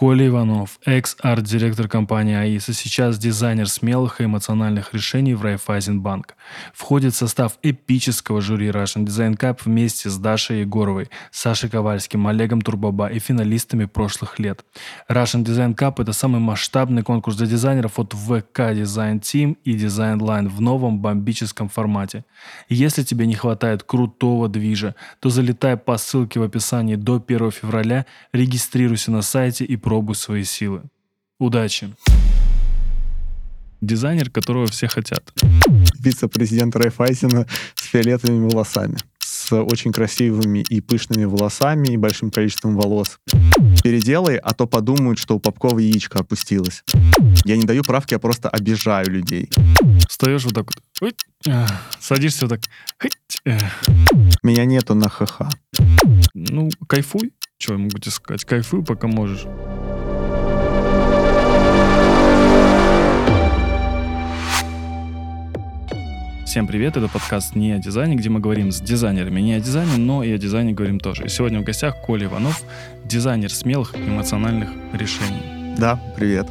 Коля Иванов, экс-арт-директор компании АИСа, сейчас дизайнер смелых и эмоциональных решений в Райфайзенбанк. Входит в состав эпического жюри Russian Design Cup вместе с Дашей Егоровой, Сашей Ковальским, Олегом Турбаба и финалистами прошлых лет. Russian Design Cup – это самый масштабный конкурс для дизайнеров от ВК Design Team и Design Line в новом бомбическом формате. Если тебе не хватает крутого движа, то залетай по ссылке в описании до 1 февраля, регистрируйся на сайте и пробуй свои силы. Удачи! Дизайнер, которого все хотят. Вице-президент Райфайзена с фиолетовыми волосами с очень красивыми и пышными волосами и большим количеством волос. Переделай, а то подумают, что у Попкова яичко опустилось. Я не даю правки, я просто обижаю людей. Встаешь вот так вот, садишься вот так. Меня нету на ХХ. Ну, кайфуй. Что я могу тебе сказать? Кайфуй, пока можешь. Всем привет, это подкаст «Не о дизайне», где мы говорим с дизайнерами не о дизайне, но и о дизайне говорим тоже. И сегодня в гостях Коля Иванов, дизайнер смелых эмоциональных решений. Да, привет.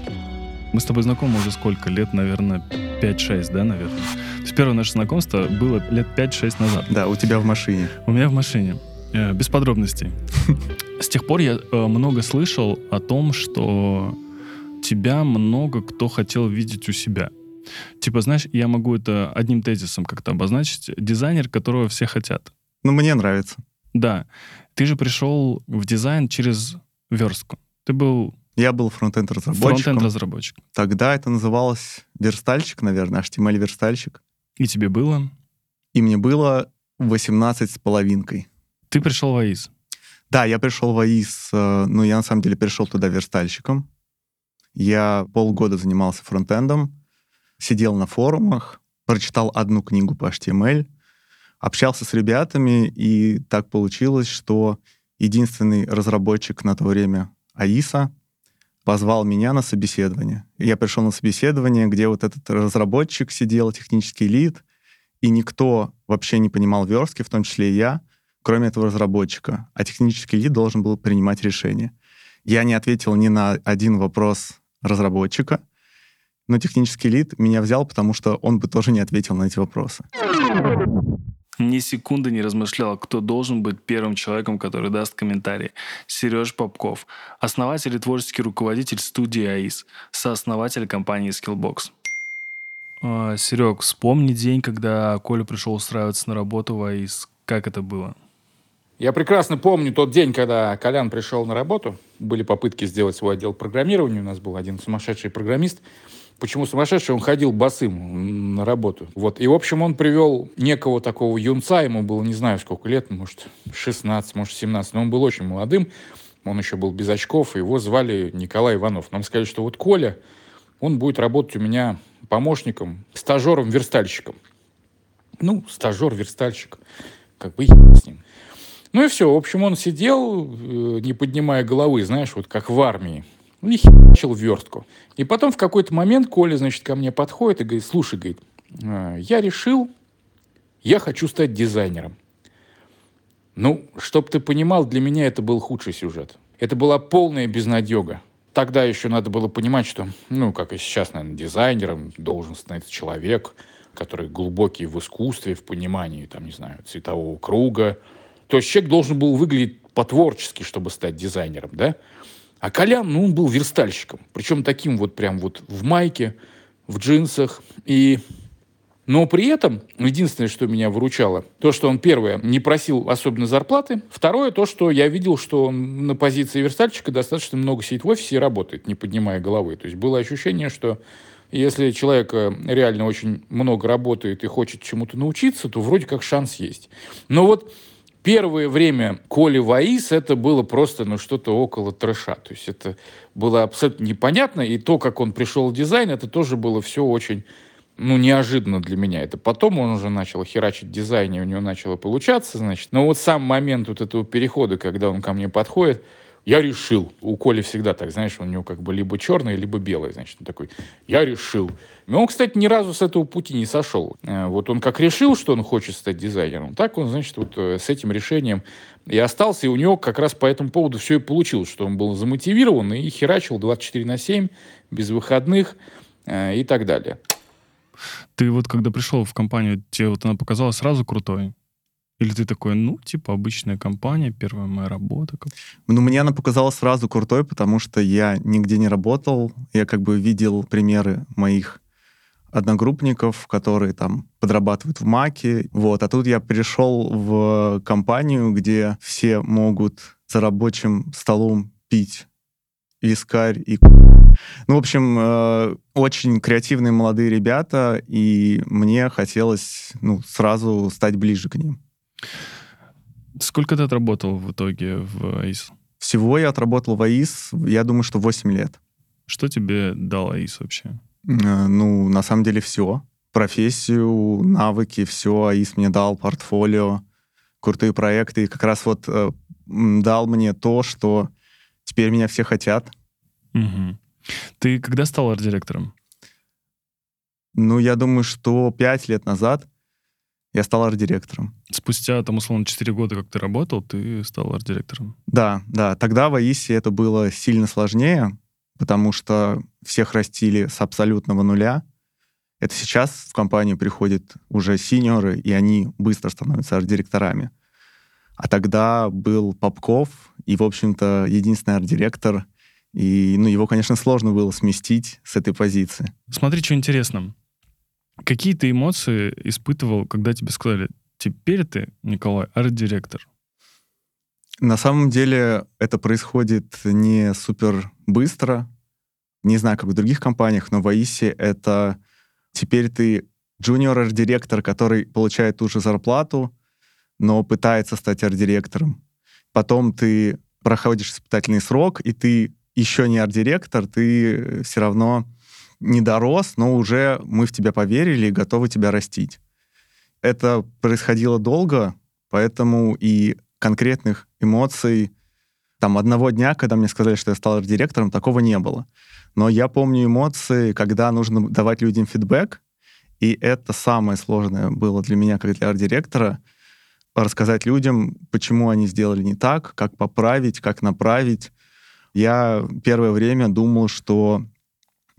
Мы с тобой знакомы уже сколько? Лет, наверное, 5-6, да, наверное? То есть первое наше знакомство было лет 5-6 назад. Да, у тебя в машине. У меня в машине. Э, без подробностей. С тех пор я э, много слышал о том, что тебя много кто хотел видеть у себя. Типа, знаешь, я могу это одним тезисом как-то обозначить. Дизайнер, которого все хотят. Ну, мне нравится. Да. Ты же пришел в дизайн через верстку. Ты был... Я был фронтенд-разработчиком. Фронтенд-разработчик. Тогда это называлось верстальщик, наверное, HTML-верстальщик. И тебе было? И мне было 18 с половинкой. Ты пришел в АИС? Да, я пришел в АИС, ну, я на самом деле пришел туда верстальщиком. Я полгода занимался фронтендом, сидел на форумах, прочитал одну книгу по HTML, общался с ребятами, и так получилось, что единственный разработчик на то время АИСа позвал меня на собеседование. Я пришел на собеседование, где вот этот разработчик сидел, технический лид, и никто вообще не понимал верстки, в том числе и я, кроме этого разработчика. А технический лид должен был принимать решение. Я не ответил ни на один вопрос разработчика, но технический лид меня взял, потому что он бы тоже не ответил на эти вопросы. Ни секунды не размышлял, кто должен быть первым человеком, который даст комментарий. Сереж Попков, основатель и творческий руководитель студии АИС, сооснователь компании Skillbox. А, Серег, вспомни день, когда Коля пришел устраиваться на работу в АИС. Как это было? Я прекрасно помню тот день, когда Колян пришел на работу. Были попытки сделать свой отдел программирования. У нас был один сумасшедший программист – Почему сумасшедший? Он ходил босым на работу. Вот. И, в общем, он привел некого такого юнца, ему было не знаю сколько лет, может, 16, может, 17, но он был очень молодым, он еще был без очков, его звали Николай Иванов. Нам сказали, что вот Коля, он будет работать у меня помощником, стажером-верстальщиком. Ну, стажер-верстальщик, как бы с ним. Ну и все, в общем, он сидел, э, не поднимая головы, знаешь, вот как в армии. И херачил верстку. И потом в какой-то момент Коля, значит, ко мне подходит и говорит, слушай, говорит, «А, я решил, я хочу стать дизайнером. Ну, чтоб ты понимал, для меня это был худший сюжет. Это была полная безнадега. Тогда еще надо было понимать, что, ну, как и сейчас, наверное, дизайнером должен становиться человек, который глубокий в искусстве, в понимании, там, не знаю, цветового круга. То есть человек должен был выглядеть по-творчески, чтобы стать дизайнером, да? А Колян, ну, он был верстальщиком. Причем таким вот прям вот в майке, в джинсах. И... Но при этом, единственное, что меня выручало, то, что он, первое, не просил особенно зарплаты. Второе, то, что я видел, что он на позиции верстальщика достаточно много сидит в офисе и работает, не поднимая головы. То есть было ощущение, что если человек э, реально очень много работает и хочет чему-то научиться, то вроде как шанс есть. Но вот первое время Коли Ваис это было просто ну, что-то около трэша. То есть это было абсолютно непонятно. И то, как он пришел в дизайн, это тоже было все очень ну, неожиданно для меня. Это потом он уже начал херачить дизайн, и у него начало получаться, значит. Но вот сам момент вот этого перехода, когда он ко мне подходит, я решил. У Коли всегда так, знаешь, у него как бы либо черное, либо белое, значит, он такой, я решил. И он, кстати, ни разу с этого пути не сошел. Э, вот он как решил, что он хочет стать дизайнером, так он, значит, вот э, с этим решением и остался, и у него как раз по этому поводу все и получилось, что он был замотивирован и херачил 24 на 7, без выходных э, и так далее. Ты вот когда пришел в компанию, тебе вот она показалась сразу крутой? Или ты такой, ну, типа, обычная компания, первая моя работа? Как... Ну, мне она показалась сразу крутой, потому что я нигде не работал. Я как бы видел примеры моих одногруппников, которые там подрабатывают в Маке. Вот. А тут я пришел в компанию, где все могут за рабочим столом пить вискарь и... Ну, в общем, э, очень креативные молодые ребята, и мне хотелось ну, сразу стать ближе к ним. Сколько ты отработал в итоге в АИС? Всего я отработал в АИС, я думаю, что 8 лет. Что тебе дал АИС вообще? Э, ну, на самом деле все. Профессию, навыки, все. АИС мне дал, портфолио, крутые проекты. И как раз вот э, дал мне то, что теперь меня все хотят. Угу. Ты когда стал арт-директором? Ну, я думаю, что 5 лет назад я стал арт-директором. Спустя, там, условно, 4 года, как ты работал, ты стал арт-директором. Да, да. Тогда в АИСе это было сильно сложнее, потому что всех растили с абсолютного нуля. Это сейчас в компанию приходят уже синьоры, и они быстро становятся арт-директорами. А тогда был Попков, и, в общем-то, единственный арт-директор, и ну, его, конечно, сложно было сместить с этой позиции. Смотри, что интересно. Какие ты эмоции испытывал, когда тебе сказали, теперь ты, Николай, арт-директор? На самом деле это происходит не супер быстро. Не знаю, как в других компаниях, но в АИСе это теперь ты junior арт-директор, который получает ту же зарплату, но пытается стать арт-директором. Потом ты проходишь испытательный срок, и ты еще не арт-директор, ты все равно не дорос, но уже мы в тебя поверили и готовы тебя растить. Это происходило долго, поэтому и конкретных эмоций там одного дня, когда мне сказали, что я стал арт-директором, такого не было. Но я помню эмоции, когда нужно давать людям фидбэк, и это самое сложное было для меня, как для арт-директора, рассказать людям, почему они сделали не так, как поправить, как направить. Я первое время думал, что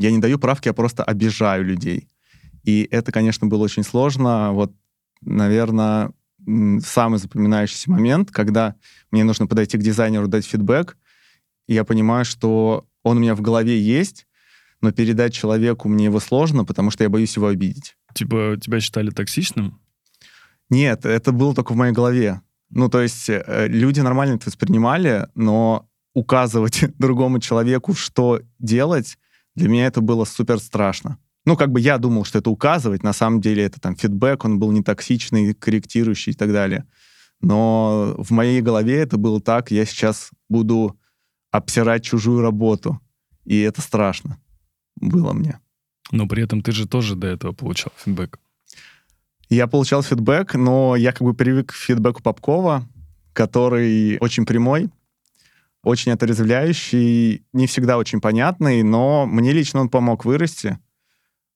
я не даю правки, я просто обижаю людей. И это, конечно, было очень сложно. Вот, наверное, самый запоминающийся момент, когда мне нужно подойти к дизайнеру, дать фидбэк, и я понимаю, что он у меня в голове есть, но передать человеку мне его сложно, потому что я боюсь его обидеть. Типа тебя считали токсичным? Нет, это было только в моей голове. Ну, то есть э, люди нормально это воспринимали, но указывать другому человеку, что делать, для меня это было супер страшно. Ну, как бы я думал, что это указывать, на самом деле это там фидбэк, он был не токсичный, корректирующий и так далее. Но в моей голове это было так, я сейчас буду обсирать чужую работу. И это страшно было мне. Но при этом ты же тоже до этого получал фидбэк. Я получал фидбэк, но я как бы привык к фидбэку Попкова, который очень прямой, очень отрезвляющий, не всегда очень понятный, но мне лично он помог вырасти.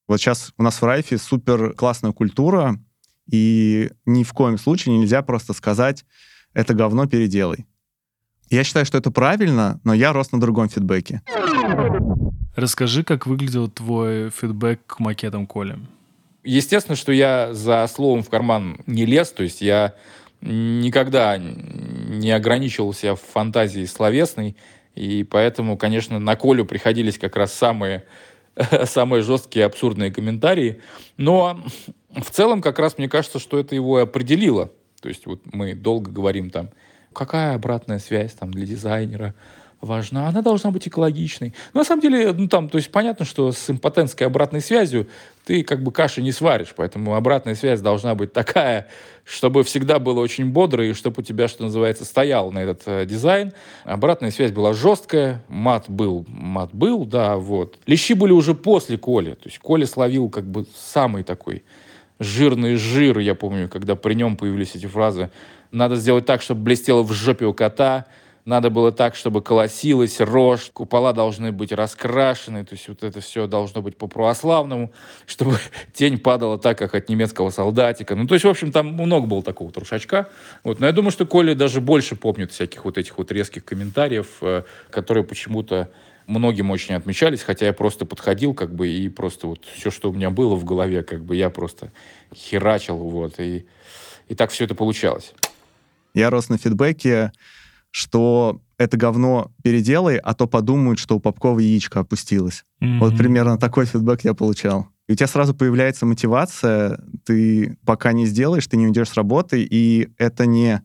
Вот сейчас у нас в Райфе супер классная культура, и ни в коем случае нельзя просто сказать «это говно, переделай». Я считаю, что это правильно, но я рос на другом фидбэке. Расскажи, как выглядел твой фидбэк к макетам Коли. Естественно, что я за словом в карман не лез, то есть я никогда не ограничивал себя в фантазии словесной, и поэтому, конечно, на Колю приходились как раз самые, самые жесткие абсурдные комментарии. Но в целом, как раз мне кажется, что это его определило. То есть вот мы долго говорим там, какая обратная связь там для дизайнера, важна, она должна быть экологичной. Но на самом деле, ну там, то есть понятно, что с импотентской обратной связью ты как бы каши не сваришь, поэтому обратная связь должна быть такая, чтобы всегда было очень бодро и чтобы у тебя, что называется, стоял на этот э, дизайн. Обратная связь была жесткая, мат был, мат был, да, вот. Лещи были уже после Коли, то есть Коля словил как бы самый такой жирный жир, я помню, когда при нем появились эти фразы «надо сделать так, чтобы блестело в жопе у кота», надо было так, чтобы колосилась рожь, купола должны быть раскрашены, то есть вот это все должно быть по-православному, чтобы тень падала так, как от немецкого солдатика. Ну, то есть, в общем, там много было такого трушачка. Вот. Но я думаю, что Коля даже больше помнит всяких вот этих вот резких комментариев, э, которые почему-то многим очень отмечались, хотя я просто подходил, как бы, и просто вот все, что у меня было в голове, как бы, я просто херачил, вот, и, и так все это получалось. Я рос на фидбэке, что это говно переделай, а то подумают, что у Попкова яичко опустилось. Mm-hmm. Вот примерно такой фидбэк я получал. И у тебя сразу появляется мотивация, ты пока не сделаешь, ты не уйдешь с работы, и это не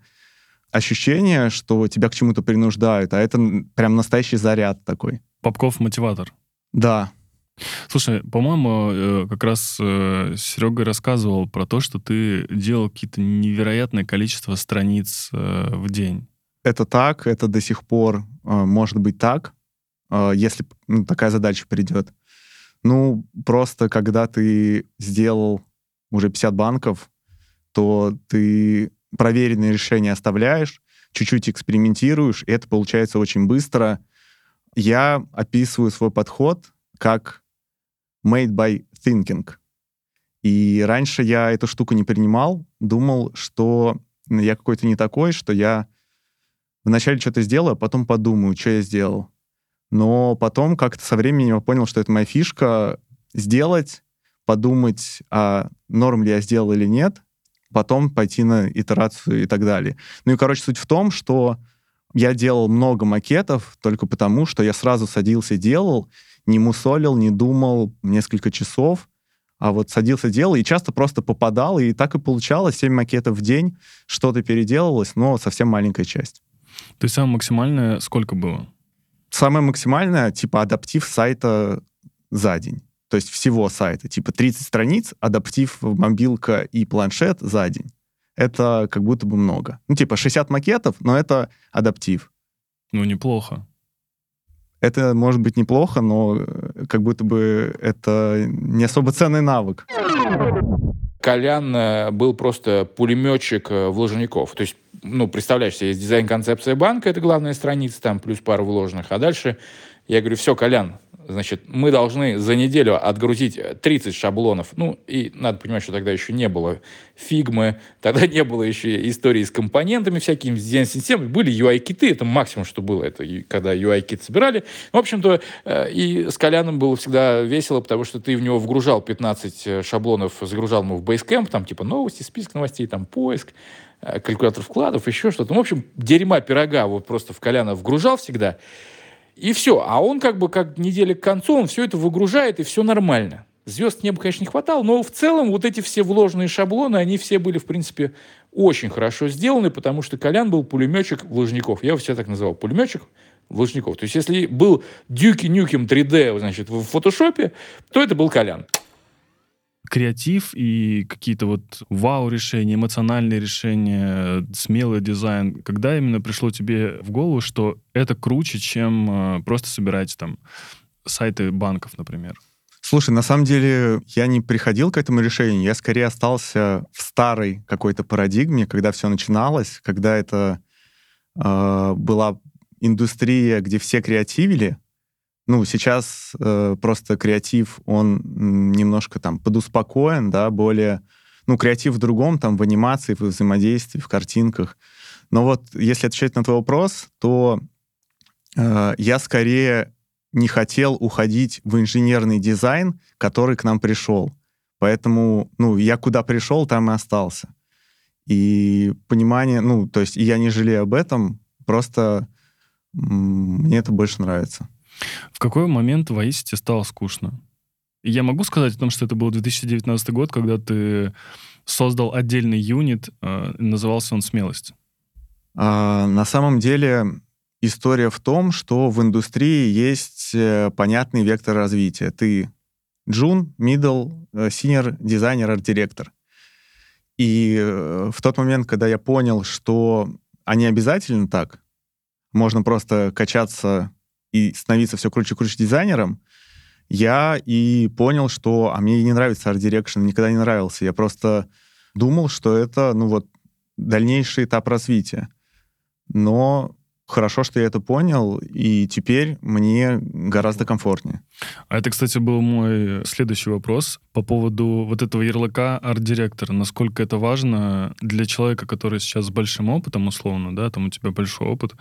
ощущение, что тебя к чему-то принуждают, а это прям настоящий заряд такой. Попков мотиватор. Да. Слушай, по-моему, э, как раз э, Серега рассказывал про то, что ты делал какие-то невероятное количество страниц э, в день. Это так, это до сих пор может быть так, если ну, такая задача придет. Ну, просто когда ты сделал уже 50 банков, то ты проверенные решения оставляешь, чуть-чуть экспериментируешь, и это получается очень быстро. Я описываю свой подход как made by thinking. И раньше я эту штуку не принимал, думал, что я какой-то не такой, что я вначале что-то сделаю, а потом подумаю, что я сделал. Но потом как-то со временем я понял, что это моя фишка сделать, подумать, а норм ли я сделал или нет, потом пойти на итерацию и так далее. Ну и, короче, суть в том, что я делал много макетов только потому, что я сразу садился, делал, не мусолил, не думал несколько часов, а вот садился, делал, и часто просто попадал, и так и получалось, 7 макетов в день, что-то переделалось, но совсем маленькая часть. То есть самое максимальное сколько было? Самое максимальное, типа, адаптив сайта за день. То есть всего сайта. Типа 30 страниц, адаптив, мобилка и планшет за день это как будто бы много. Ну, типа 60 макетов, но это адаптив. Ну, неплохо. Это может быть неплохо, но э, как будто бы это не особо ценный навык. Колян э, был просто пулеметчик э, вложников. То есть, ну, представляешь себе, есть дизайн-концепция банка, это главная страница, там плюс пару вложенных. А дальше я говорю, все, Колян, Значит, мы должны за неделю отгрузить 30 шаблонов. Ну, и надо понимать, что тогда еще не было фигмы, тогда не было еще истории с компонентами всякими, с дизайн-системами. Были UI-киты, это максимум, что было, это когда UI-кит собирали. В общем-то, э, и с Коляном было всегда весело, потому что ты в него вгружал 15 э, шаблонов, загружал ему в Basecamp, там типа новости, список новостей, там поиск, э, калькулятор вкладов, еще что-то. Ну, в общем, дерьма пирога вот просто в Коляна вгружал всегда. И все. А он как бы как неделя к концу, он все это выгружает, и все нормально. Звезд неба, конечно, не хватало, но в целом вот эти все вложенные шаблоны, они все были, в принципе, очень хорошо сделаны, потому что Колян был пулеметчик Лужников. Я его всегда так называл. Пулеметчик Лужников. То есть, если был Дюки Нюкем 3D, значит, в фотошопе, то это был Колян креатив и какие-то вот вау-решения, эмоциональные решения, смелый дизайн, когда именно пришло тебе в голову, что это круче, чем э, просто собирать там сайты банков, например? Слушай, на самом деле я не приходил к этому решению, я скорее остался в старой какой-то парадигме, когда все начиналось, когда это э, была индустрия, где все креативили, ну, сейчас э, просто креатив, он немножко там подуспокоен, да, более... Ну, креатив в другом, там, в анимации, в взаимодействии, в картинках. Но вот если отвечать на твой вопрос, то э, я скорее не хотел уходить в инженерный дизайн, который к нам пришел. Поэтому, ну, я куда пришел, там и остался. И понимание, ну, то есть я не жалею об этом, просто мне это больше нравится. В какой момент в Аисите стало скучно? Я могу сказать о том, что это был 2019 год, когда ты создал отдельный юнит, э, назывался он «Смелость». А, на самом деле история в том, что в индустрии есть э, понятный вектор развития. Ты джун, middle, э, senior, дизайнер, арт-директор. И в тот момент, когда я понял, что они обязательно так, можно просто качаться и становиться все круче и круче дизайнером, я и понял, что а мне не нравится Art Direction, никогда не нравился. Я просто думал, что это, ну вот, дальнейший этап развития. Но хорошо, что я это понял, и теперь мне гораздо комфортнее. А это, кстати, был мой следующий вопрос по поводу вот этого ярлыка арт-директора. Насколько это важно для человека, который сейчас с большим опытом, условно, да, там у тебя большой опыт,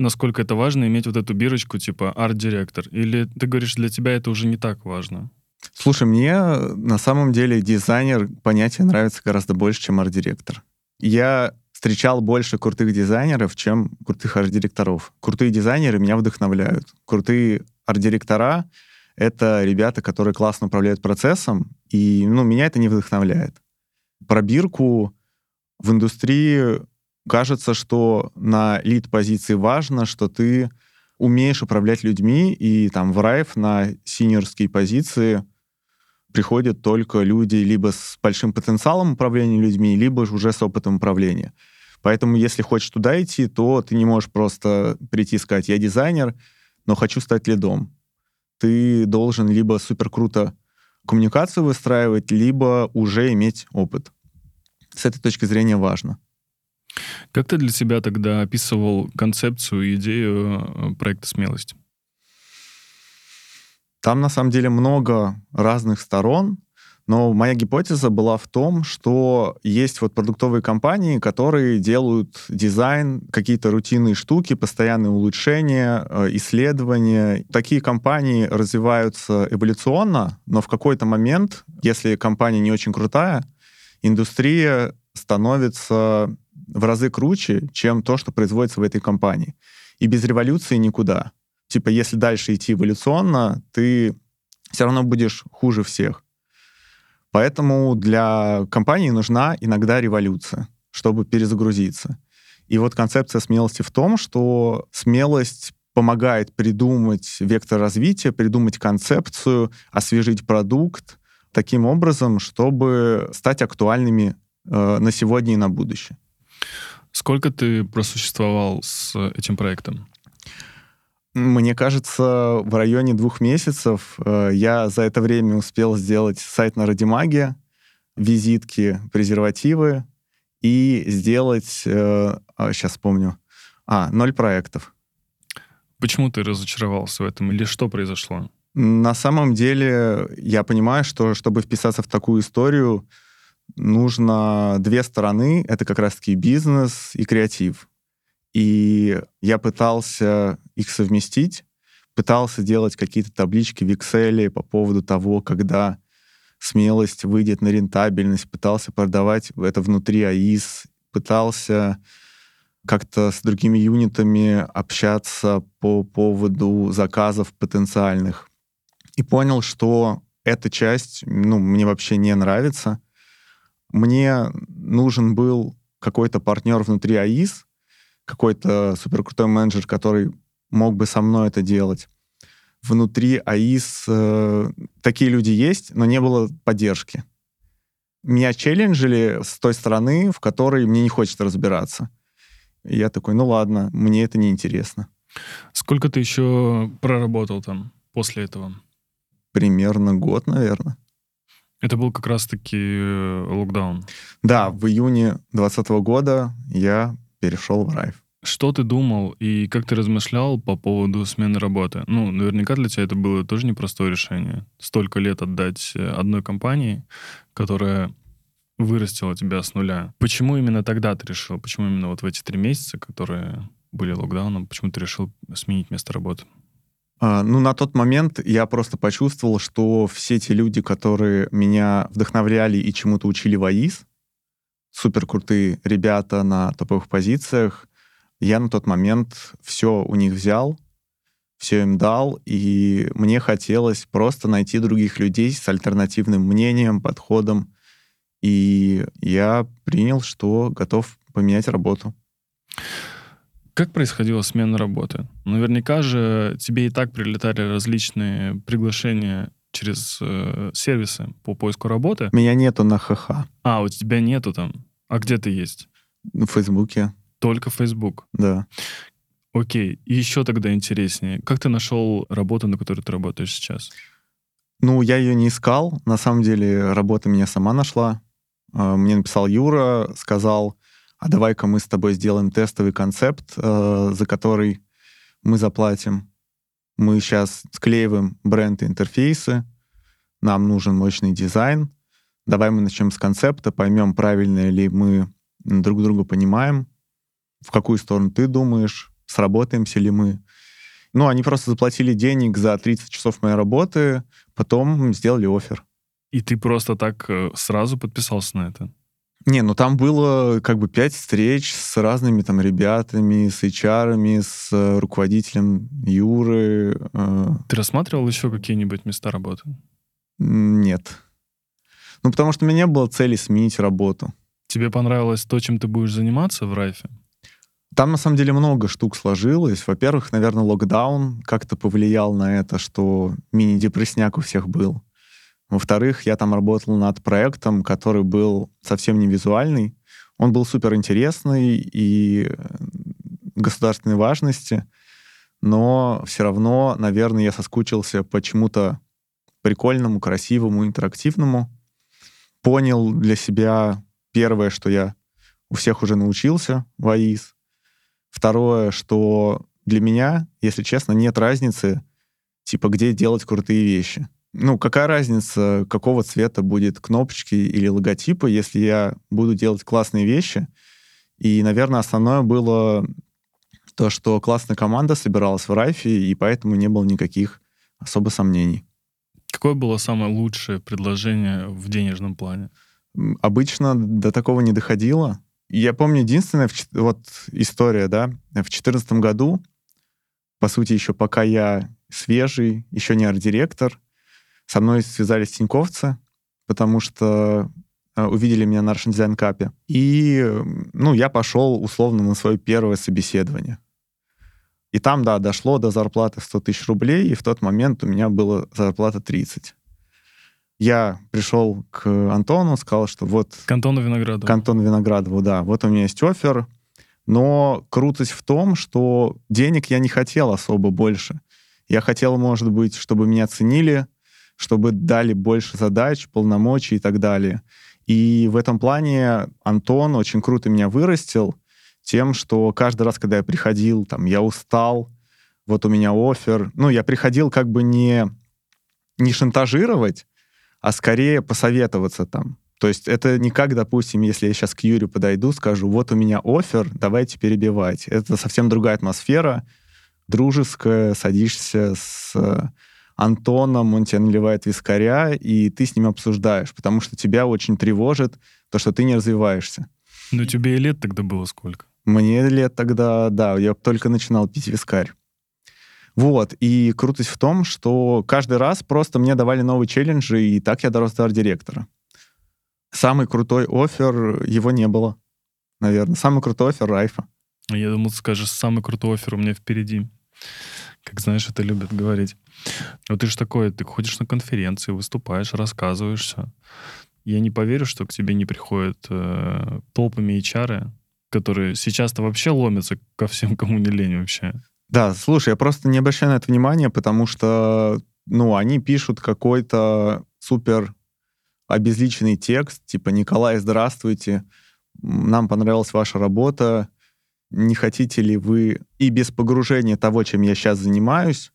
насколько это важно иметь вот эту бирочку типа арт-директор? Или ты говоришь, для тебя это уже не так важно? Слушай, мне на самом деле дизайнер понятие нравится гораздо больше, чем арт-директор. Я встречал больше крутых дизайнеров, чем крутых арт-директоров. Крутые дизайнеры меня вдохновляют. Крутые арт-директора — это ребята, которые классно управляют процессом, и ну, меня это не вдохновляет. Пробирку в индустрии кажется, что на лид-позиции важно, что ты умеешь управлять людьми, и там в Райф на синьорские позиции приходят только люди либо с большим потенциалом управления людьми, либо уже с опытом управления. Поэтому, если хочешь туда идти, то ты не можешь просто прийти и сказать, я дизайнер, но хочу стать лидом. Ты должен либо супер круто коммуникацию выстраивать, либо уже иметь опыт. С этой точки зрения важно. Как ты для себя тогда описывал концепцию идею э, проекта «Смелость»? Там на самом деле много разных сторон, но моя гипотеза была в том, что есть вот продуктовые компании, которые делают дизайн, какие-то рутинные штуки, постоянные улучшения, э, исследования. Такие компании развиваются эволюционно, но в какой-то момент, если компания не очень крутая, индустрия становится в разы круче, чем то, что производится в этой компании. И без революции никуда типа, если дальше идти эволюционно, ты все равно будешь хуже всех. Поэтому для компании нужна иногда революция, чтобы перезагрузиться. И вот концепция смелости в том, что смелость помогает придумать вектор развития, придумать концепцию, освежить продукт таким образом, чтобы стать актуальными э, на сегодня и на будущее. Сколько ты просуществовал с этим проектом? Мне кажется, в районе двух месяцев э, я за это время успел сделать сайт на Радимаге, визитки, презервативы и сделать, э, сейчас а, помню, а, ноль проектов. Почему ты разочаровался в этом или что произошло? На самом деле я понимаю, что чтобы вписаться в такую историю, нужно две стороны. Это как раз-таки бизнес и креатив. И я пытался их совместить, пытался делать какие-то таблички в Excel по поводу того, когда смелость выйдет на рентабельность, пытался продавать это внутри АИС, пытался как-то с другими юнитами общаться по поводу заказов потенциальных. И понял, что эта часть ну, мне вообще не нравится. Мне нужен был какой-то партнер внутри АИС, какой-то суперкрутой менеджер, который мог бы со мной это делать. Внутри АИС э, такие люди есть, но не было поддержки. Меня челленджили с той стороны, в которой мне не хочется разбираться. И я такой, ну ладно, мне это не интересно. Сколько ты еще проработал там после этого? Примерно год, наверное. Это был как раз-таки э, локдаун. Да, в июне 2020 года я перешел в Райф. Что ты думал и как ты размышлял по поводу смены работы? Ну, наверняка для тебя это было тоже непростое решение. Столько лет отдать э, одной компании, которая вырастила тебя с нуля. Почему именно тогда ты решил? Почему именно вот в эти три месяца, которые были локдауном, почему ты решил сменить место работы? А, ну, на тот момент я просто почувствовал, что все те люди, которые меня вдохновляли и чему-то учили в АИС, супер крутые ребята на топовых позициях. Я на тот момент все у них взял, все им дал, и мне хотелось просто найти других людей с альтернативным мнением, подходом. И я принял, что готов поменять работу. Как происходила смена работы? Наверняка же тебе и так прилетали различные приглашения через э, сервисы по поиску работы. Меня нету на ХХ. А, у тебя нету там. А где ты есть? В Фейсбуке. Только Facebook? Да. Окей. И еще тогда интереснее. Как ты нашел работу, на которой ты работаешь сейчас? Ну, я ее не искал. На самом деле, работа меня сама нашла. А, мне написал Юра, сказал, а давай-ка мы с тобой сделаем тестовый концепт, э, за который мы заплатим. Мы сейчас склеиваем бренд и интерфейсы, нам нужен мощный дизайн. Давай мы начнем с концепта, поймем, правильно ли мы друг друга понимаем, в какую сторону ты думаешь, сработаемся ли мы. Ну, они просто заплатили денег за 30 часов моей работы, потом сделали офер. И ты просто так э, сразу подписался на это? Не, ну там было как бы пять встреч с разными там ребятами, с HR, с э, руководителем Юры. Э. Ты рассматривал еще какие-нибудь места работы? Нет. Ну, потому что у меня не было цели сменить работу. Тебе понравилось то, чем ты будешь заниматься в Райфе? Там, на самом деле, много штук сложилось. Во-первых, наверное, локдаун как-то повлиял на это, что мини-депрессняк у всех был. Во-вторых, я там работал над проектом, который был совсем не визуальный. Он был супер интересный и э, государственной важности, но все равно, наверное, я соскучился по чему-то прикольному, красивому, интерактивному. Понял для себя первое, что я у всех уже научился в АИС. Второе, что для меня, если честно, нет разницы, типа, где делать крутые вещи ну, какая разница, какого цвета будет кнопочки или логотипы, если я буду делать классные вещи. И, наверное, основное было то, что классная команда собиралась в Райфе, и поэтому не было никаких особо сомнений. Какое было самое лучшее предложение в денежном плане? Обычно до такого не доходило. Я помню единственная вот история, да, в 2014 году, по сути, еще пока я свежий, еще не арт-директор, со мной связались тиньковцы, потому что э, увидели меня на Russian Design Cup. И, ну, я пошел условно на свое первое собеседование. И там, да, дошло до зарплаты 100 тысяч рублей, и в тот момент у меня была зарплата 30. Я пришел к Антону, сказал, что вот... К Антону Виноградову. К Антону Виноградову, да. Вот у меня есть офер, но крутость в том, что денег я не хотел особо больше. Я хотел, может быть, чтобы меня ценили, чтобы дали больше задач, полномочий и так далее. И в этом плане Антон очень круто меня вырастил тем, что каждый раз, когда я приходил, там, я устал, вот у меня офер. Ну, я приходил как бы не, не шантажировать, а скорее посоветоваться там. То есть это не как, допустим, если я сейчас к Юрию подойду, скажу, вот у меня офер, давайте перебивать. Это совсем другая атмосфера, дружеская, садишься с Антоном, он тебе наливает вискаря, и ты с ним обсуждаешь, потому что тебя очень тревожит то, что ты не развиваешься. Ну, тебе и лет тогда было сколько? Мне лет тогда, да, я только начинал пить вискарь. Вот, и крутость в том, что каждый раз просто мне давали новые челленджи, и так я дорос до арт-директора. Самый крутой офер, его не было, наверное. Самый крутой офер Райфа. Я думал, скажешь, самый крутой офер у меня впереди. Как знаешь, это любят говорить. Но ты же такой, ты ходишь на конференции, выступаешь, рассказываешь все. Я не поверю, что к тебе не приходят э, толпами HR, которые сейчас-то вообще ломятся ко всем, кому не лень вообще. Да, слушай, я просто не обращаю на это внимания, потому что, ну, они пишут какой-то супер обезличенный текст, типа «Николай, здравствуйте, нам понравилась ваша работа, не хотите ли вы и без погружения того, чем я сейчас занимаюсь,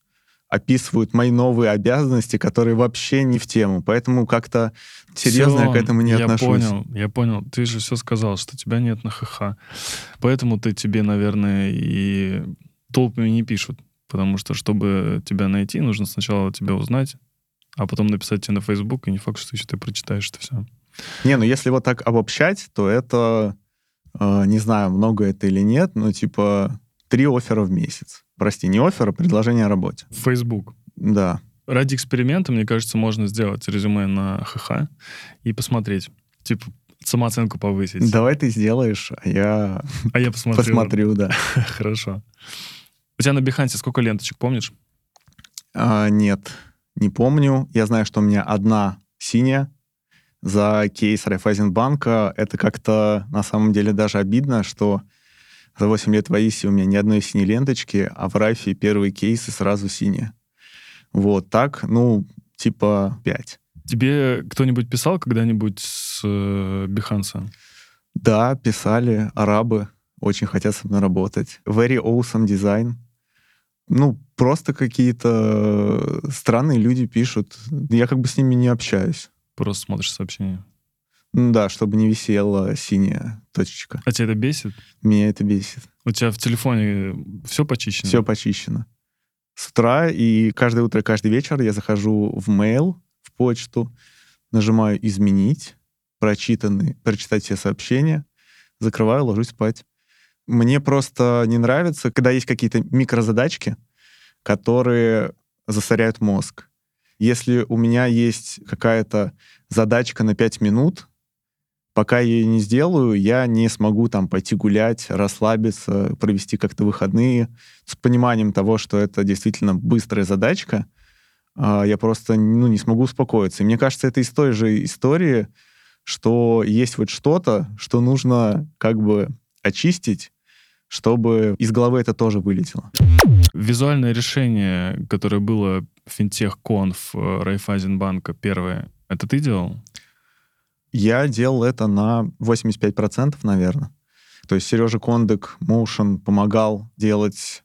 описывают мои новые обязанности, которые вообще не в тему. Поэтому как-то серьезно все, я к этому не я отношусь. Я понял, я понял. Ты же все сказал, что тебя нет на ХХ. Поэтому ты тебе, наверное, и толпами не пишут. Потому что, чтобы тебя найти, нужно сначала тебя узнать, а потом написать тебе на Facebook, и не факт, что еще ты прочитаешь это все. Не, ну если вот так обобщать, то это не знаю, много это или нет, но типа три оффера в месяц. Прости, не оффера, а предложение о работе. Facebook. Да. Ради эксперимента, мне кажется, можно сделать резюме на ХХ и посмотреть. Типа, самооценку повысить. Давай ты сделаешь, а я, а я посмотрю. посмотрю, да. Хорошо. У тебя на Бихансе сколько ленточек, помнишь? А, нет, не помню. Я знаю, что у меня одна синяя, за кейс Райфайзенбанка. Это как-то на самом деле даже обидно, что за 8 лет в АИСе у меня ни одной синей ленточки, а в Райфе первые кейсы сразу синие. Вот так, ну, типа 5. Тебе кто-нибудь писал когда-нибудь с э, Биханса? Да, писали арабы, очень хотят со мной работать. Very awesome design. Ну, просто какие-то странные люди пишут. Я как бы с ними не общаюсь. Просто смотришь сообщения. Ну Да, чтобы не висела синяя точечка. А тебя это бесит? Меня это бесит. У тебя в телефоне все почищено? Все почищено. С утра и каждое утро, каждый вечер я захожу в mail, в почту, нажимаю «Изменить», прочитаны, прочитать все сообщения, закрываю, ложусь спать. Мне просто не нравится, когда есть какие-то микрозадачки, которые засоряют мозг. Если у меня есть какая-то задачка на 5 минут, пока я ее не сделаю, я не смогу там пойти гулять, расслабиться, провести как-то выходные с пониманием того, что это действительно быстрая задачка, а, я просто ну, не смогу успокоиться. И мне кажется, это из той же истории, что есть вот что-то, что нужно как бы очистить, чтобы из головы это тоже вылетело. Визуальное решение, которое было финтех конф Райфайзенбанка первое, это ты делал? Я делал это на 85%, наверное. То есть Сережа Кондык, Motion помогал делать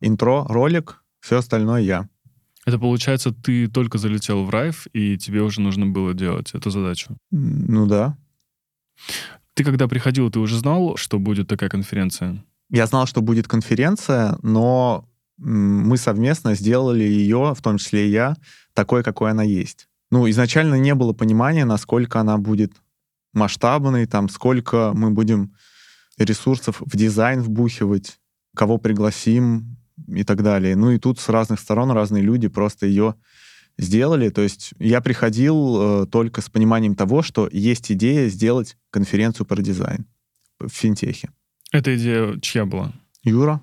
интро, ролик, все остальное я. Это получается, ты только залетел в Райф, и тебе уже нужно было делать эту задачу? Ну да. Ты когда приходил, ты уже знал, что будет такая конференция? Я знал, что будет конференция, но мы совместно сделали ее, в том числе и я, такой, какой она есть. Ну, изначально не было понимания, насколько она будет масштабной, там, сколько мы будем ресурсов в дизайн вбухивать, кого пригласим и так далее. Ну и тут с разных сторон разные люди просто ее сделали. То есть я приходил э, только с пониманием того, что есть идея сделать конференцию про дизайн в финтехе. Эта идея чья была? Юра.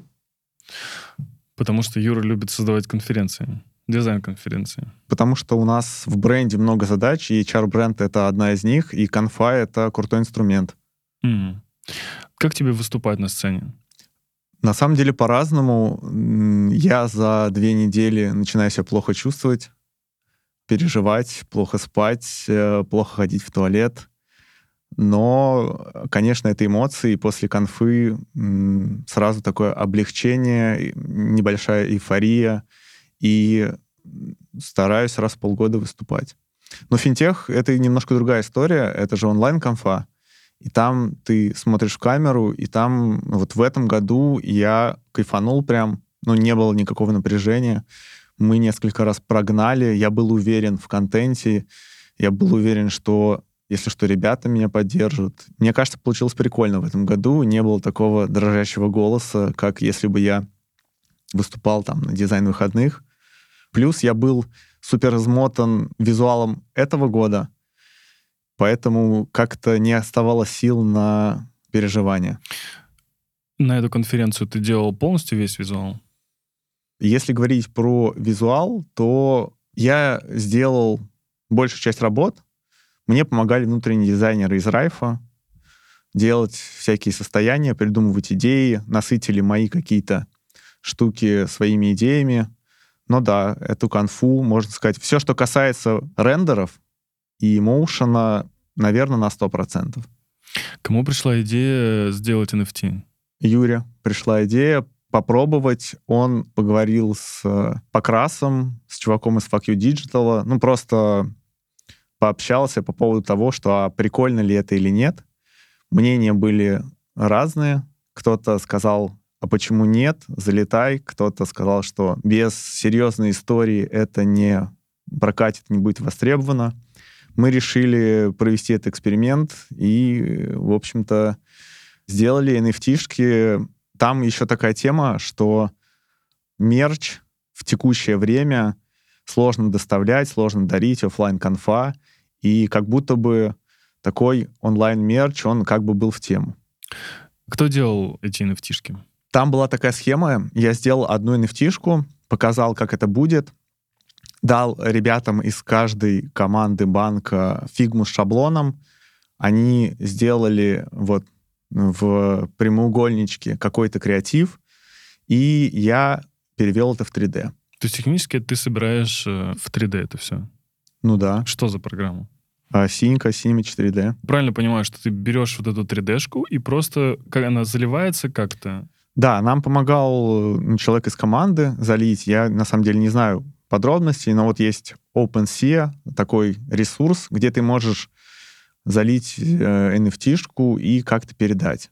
Потому что Юра любит создавать конференции, дизайн-конференции. Потому что у нас в бренде много задач, и HR-бренд — это одна из них, и конфа — это крутой инструмент. Mm. Как тебе выступать на сцене? На самом деле по-разному. Я за две недели начинаю себя плохо чувствовать, переживать, плохо спать, э, плохо ходить в туалет. Но, конечно, это эмоции. И после конфы сразу такое облегчение, небольшая эйфория. И стараюсь раз в полгода выступать. Но финтех — это немножко другая история. Это же онлайн-конфа. И там ты смотришь в камеру, и там вот в этом году я кайфанул прям, ну, не было никакого напряжения. Мы несколько раз прогнали, я был уверен в контенте, я был уверен, что если что, ребята меня поддержат. Мне кажется, получилось прикольно в этом году. Не было такого дрожащего голоса, как если бы я выступал там на дизайн-выходных. Плюс я был супер измотан визуалом этого года, поэтому как-то не оставалось сил на переживания. На эту конференцию ты делал полностью весь визуал? Если говорить про визуал, то я сделал большую часть работ, мне помогали внутренние дизайнеры из Райфа делать всякие состояния, придумывать идеи, насытили мои какие-то штуки своими идеями. Но да, эту конфу, можно сказать, все, что касается рендеров и моушена, наверное, на 100%. Кому пришла идея сделать NFT? Юре пришла идея попробовать. Он поговорил с Покрасом, с чуваком из Fuck You Digital. Ну, просто пообщался по поводу того, что а прикольно ли это или нет. Мнения были разные. Кто-то сказал, а почему нет, залетай. Кто-то сказал, что без серьезной истории это не прокатит, не будет востребовано. Мы решили провести этот эксперимент и, в общем-то, сделали NFT-шки. Там еще такая тема, что мерч в текущее время сложно доставлять, сложно дарить, офлайн конфа и как будто бы такой онлайн-мерч, он как бы был в тему. Кто делал эти nft Там была такая схема, я сделал одну nft показал, как это будет, дал ребятам из каждой команды банка фигму с шаблоном, они сделали вот в прямоугольничке какой-то креатив, и я перевел это в 3D. То есть технически ты собираешь э, в 3D это все? Ну да. Что за программа? А, синька, синими 4D. Правильно понимаю, что ты берешь вот эту 3D-шку и просто, как она заливается как-то? Да, нам помогал ну, человек из команды залить. Я, на самом деле, не знаю подробностей, но вот есть OpenSea, такой ресурс, где ты можешь залить э, NFT-шку и как-то передать.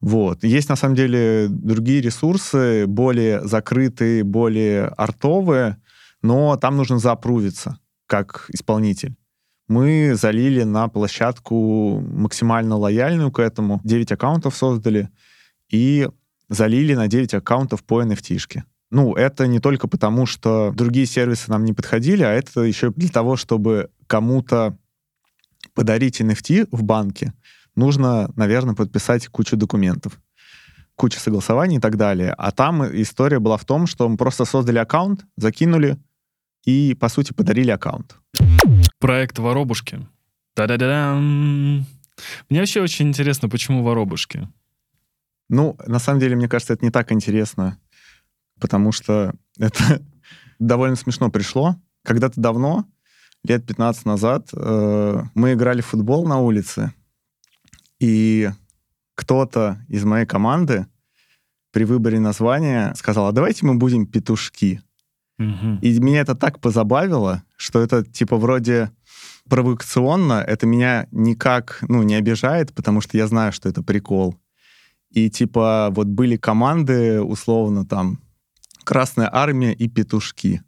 Вот. Есть, на самом деле, другие ресурсы, более закрытые, более артовые, но там нужно запрувиться как исполнитель. Мы залили на площадку максимально лояльную к этому. 9 аккаунтов создали и залили на 9 аккаунтов по NFT. -шке. Ну, это не только потому, что другие сервисы нам не подходили, а это еще для того, чтобы кому-то подарить NFT в банке, нужно, наверное, подписать кучу документов, куча согласований и так далее. А там история была в том, что мы просто создали аккаунт, закинули и, по сути, подарили аккаунт. Проект «Воробушки». Та-да-да-дам! Мне вообще очень интересно, почему «Воробушки»? Ну, на самом деле, мне кажется, это не так интересно, потому что это довольно смешно пришло. Когда-то давно, лет 15 назад, э, мы играли в футбол на улице, и кто-то из моей команды при выборе названия сказал, а давайте мы будем петушки. Мгм. И меня это так позабавило, что это типа вроде провокационно, это меня никак, ну, не обижает, потому что я знаю, что это прикол. И типа вот были команды, условно, там, Красная Армия и Петушки.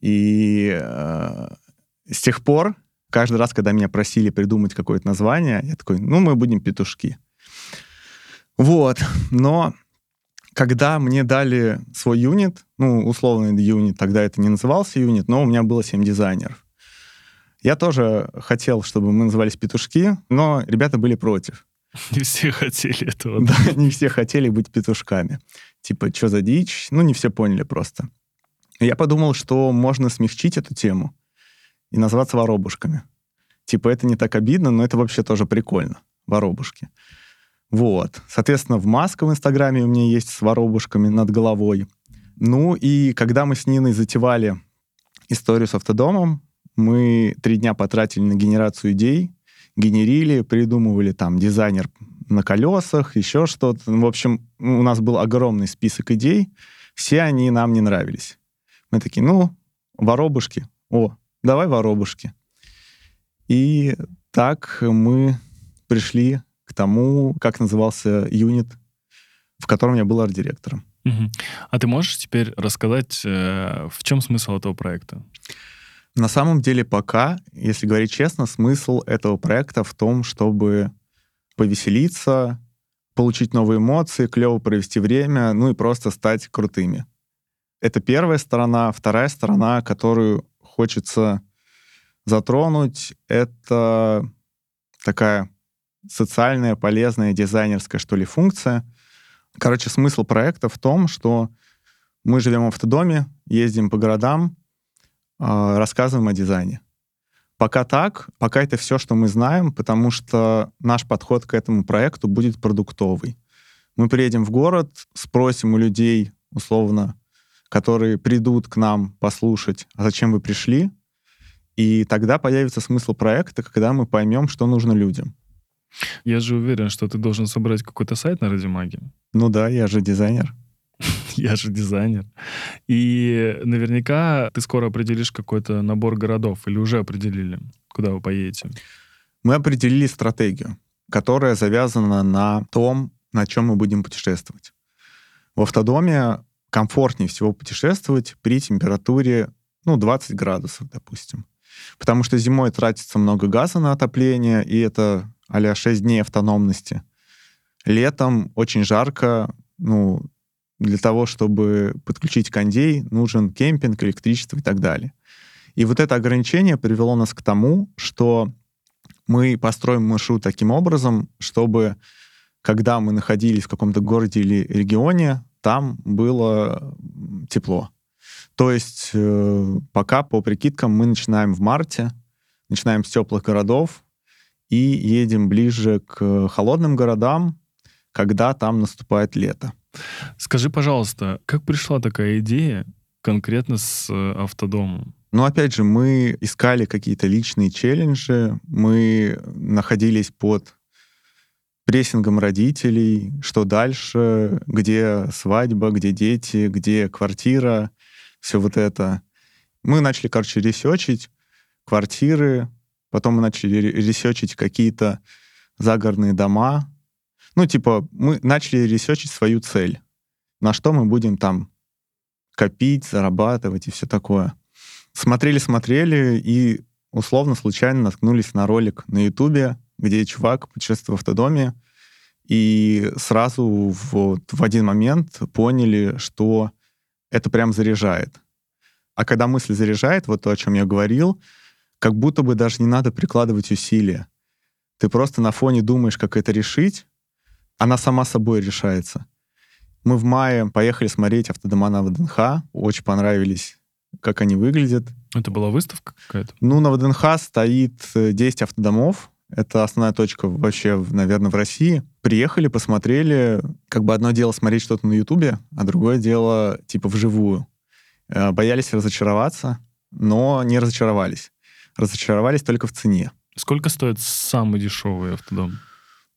И э, с тех пор, каждый раз, когда меня просили придумать какое-то название, я такой, ну, мы будем Петушки. Вот, но когда мне дали свой юнит, ну, условный юнит, тогда это не назывался юнит, но у меня было 7 дизайнеров. Я тоже хотел, чтобы мы назывались петушки, но ребята были против. Не все хотели этого. Да, не все хотели быть петушками. Типа, что за дичь? Ну, не все поняли просто. Я подумал, что можно смягчить эту тему и назваться воробушками. Типа, это не так обидно, но это вообще тоже прикольно. Воробушки. Вот. Соответственно, в маска в Инстаграме у меня есть с воробушками над головой. Ну и когда мы с Ниной затевали историю с автодомом, мы три дня потратили на генерацию идей, генерили, придумывали там дизайнер на колесах, еще что-то. В общем, у нас был огромный список идей, все они нам не нравились. Мы такие, ну, воробушки, о, давай воробушки. И так мы пришли к тому, как назывался юнит, в котором я был арт-директором. Мгм. А ты можешь теперь рассказать, э, в чем смысл этого проекта? На самом деле пока, если говорить честно, смысл этого проекта в том, чтобы повеселиться, получить новые эмоции, клево провести время, ну и просто стать крутыми. Это первая сторона. Вторая сторона, которую хочется затронуть, это такая социальная, полезная, дизайнерская, что ли, функция. Короче, смысл проекта в том, что мы живем в автодоме, ездим по городам, а, рассказываем о дизайне. Пока так, пока это все, что мы знаем, потому что наш подход к этому проекту будет продуктовый. Мы приедем в город, спросим у людей, условно, которые придут к нам послушать, а зачем вы пришли, и тогда появится смысл проекта, когда мы поймем, что нужно людям. Я же уверен, что ты должен собрать какой-то сайт на Радимаге. Ну да, я же дизайнер. Я же дизайнер. И наверняка ты скоро определишь какой-то набор городов или уже определили, куда вы поедете. Мы определили стратегию, которая завязана на том, на чем мы будем путешествовать. В автодоме комфортнее всего путешествовать при температуре, ну, 20 градусов, допустим. Потому что зимой тратится много газа на отопление, и это а 6 дней автономности. Летом очень жарко, ну, для того, чтобы подключить кондей, нужен кемпинг, электричество и так далее. И вот это ограничение привело нас к тому, что мы построим маршрут таким образом, чтобы когда мы находились в каком-то городе или регионе, там было тепло. То есть э, пока по прикидкам мы начинаем в марте, начинаем с теплых городов и едем ближе к холодным городам, когда там наступает лето. Скажи, пожалуйста, как пришла такая идея конкретно с э, автодомом? Но опять же, мы искали какие-то личные челленджи, мы находились под прессингом родителей, что дальше, где свадьба, где дети, где квартира, все вот это. Мы начали, короче, ресечить квартиры, потом мы начали ресечить какие-то загородные дома. Ну, типа, мы начали ресечить свою цель. На что мы будем там копить, зарабатывать и все такое. Смотрели-смотрели и условно случайно наткнулись на ролик на Ютубе, где чувак путешествует в автодоме, и сразу вот в один момент поняли, что это прям заряжает. А когда мысль заряжает, вот то, о чем я говорил, как будто бы даже не надо прикладывать усилия. Ты просто на фоне думаешь, как это решить, она сама собой решается. Мы в мае поехали смотреть автодома на ВДНХ, очень понравились, как они выглядят. Это была выставка какая-то? Ну, на ВДНХ стоит 10 автодомов, это основная точка вообще, наверное, в России. Приехали, посмотрели. Как бы одно дело смотреть что-то на Ютубе, а другое дело типа вживую. Э, боялись разочароваться, но не разочаровались. Разочаровались только в цене. Сколько стоит самый дешевый автодом?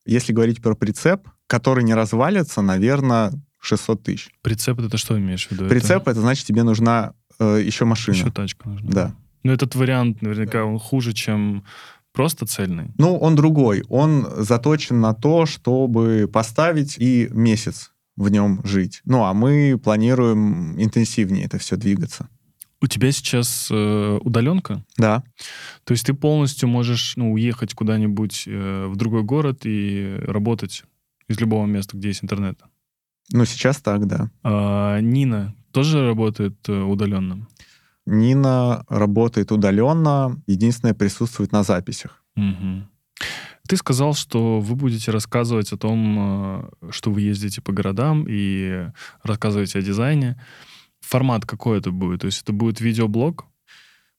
Если говорить про прицеп, который не развалится, наверное, 600 тысяч. Прицеп это что имеешь в виду? Прицеп это, это значит тебе нужна э, еще машина. Еще тачка нужна. Да. Но этот вариант наверняка он хуже, чем Просто цельный? Ну, он другой. Он заточен на то, чтобы поставить и месяц в нем жить. Ну, а мы планируем интенсивнее это все двигаться. У тебя сейчас э, удаленка? Да. То есть ты полностью можешь ну, уехать куда-нибудь э, в другой город и работать из любого места, где есть интернет? Ну, сейчас так, да. А, Нина тоже работает э, удаленно? Нина работает удаленно, единственное, присутствует на записях. Угу. Ты сказал, что вы будете рассказывать о том, э, что вы ездите по городам и рассказываете о дизайне. Формат какой это будет? То есть это будет видеоблог?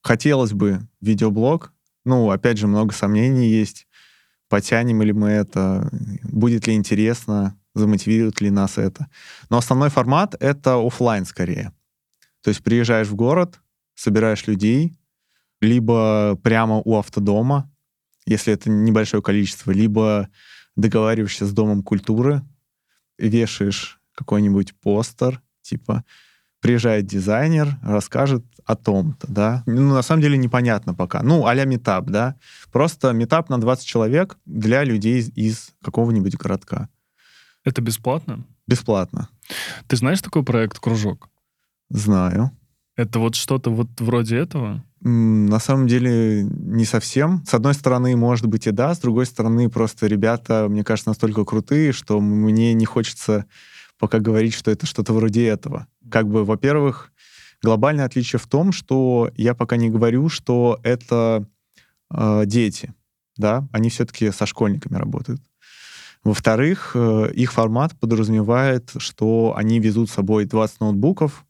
Хотелось бы видеоблог. Ну, опять же, много сомнений есть. Потянем ли мы это? Будет ли интересно? Замотивирует ли нас это? Но основной формат — это офлайн скорее. То есть приезжаешь в город, собираешь людей, либо прямо у автодома, если это небольшое количество, либо договариваешься с Домом культуры, вешаешь какой-нибудь постер, типа приезжает дизайнер, расскажет о том-то, да. Ну, на самом деле непонятно пока. Ну, а-ля метап, да. Просто метап на 20 человек для людей из, из какого-нибудь городка. Это бесплатно? Бесплатно. Ты знаешь такой проект «Кружок»? Знаю. Это вот что-то вот вроде этого? На самом деле не совсем. С одной стороны, может быть и да, с другой стороны, просто ребята, мне кажется, настолько крутые, что мне не хочется пока говорить, что это что-то вроде этого. Как бы, во-первых, глобальное отличие в том, что я пока не говорю, что это э, дети, да, они все-таки со школьниками работают. Во-вторых, э, их формат подразумевает, что они везут с собой 20 ноутбуков,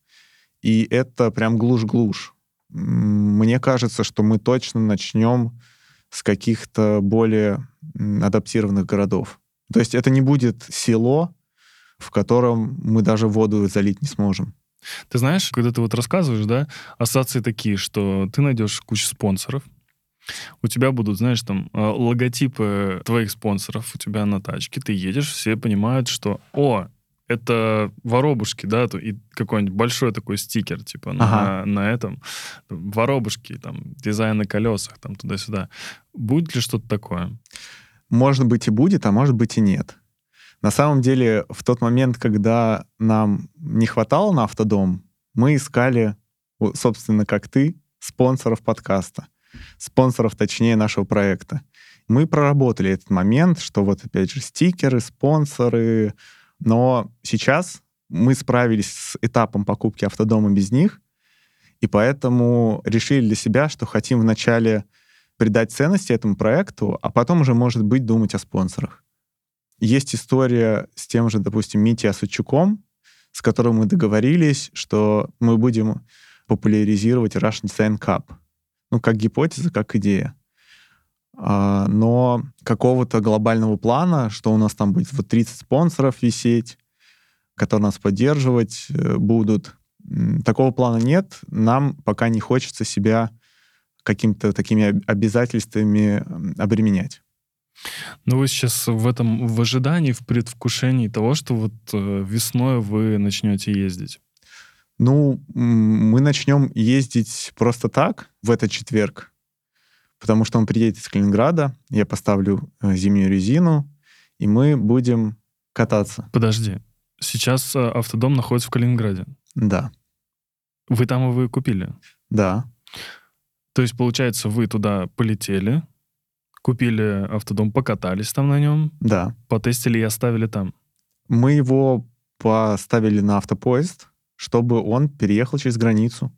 и это прям глушь-глушь. Мне кажется, что мы точно начнем с каких-то более адаптированных городов. То есть это не будет село, в котором мы даже воду залить не сможем. Ты знаешь, когда ты вот рассказываешь, да, ассоциации такие, что ты найдешь кучу спонсоров, у тебя будут, знаешь, там э, логотипы твоих спонсоров у тебя на тачке, ты едешь, все понимают, что, о, это воробушки, да, и какой-нибудь большой такой стикер, типа, ага. на, на этом. Воробушки, там, дизайн на колесах, там, туда-сюда. Будет ли что-то такое? Может быть и будет, а может быть и нет. На самом деле, в тот момент, когда нам не хватало на автодом, мы искали, собственно, как ты, спонсоров подкаста. Спонсоров, точнее, нашего проекта. Мы проработали этот момент, что вот, опять же, стикеры, спонсоры, но сейчас мы справились с этапом покупки автодома без них, и поэтому решили для себя, что хотим вначале придать ценности этому проекту, а потом уже, может быть, думать о спонсорах. Есть история с тем же, допустим, Мити Асучуком, с которым мы договорились, что мы будем популяризировать Russian Design Cup. Ну, как гипотеза, как идея. А, но какого-то глобального плана, что у нас там будет вот 30 спонсоров висеть, которые нас поддерживать э, будут, такого плана нет. Нам пока не хочется себя какими-то такими обязательствами обременять. Ну, вы сейчас в этом, в ожидании, в предвкушении того, что вот э, весной вы начнете ездить. Ну, мы начнем ездить просто так в этот четверг, потому что он приедет из Калининграда, я поставлю э, зимнюю резину, и мы будем кататься. Подожди, сейчас э, автодом находится в Калининграде? Да. Вы там его купили? Да. То есть, получается, вы туда полетели, купили автодом, покатались там на нем? Да. Потестили и оставили там? Мы его поставили на автопоезд, чтобы он переехал через границу.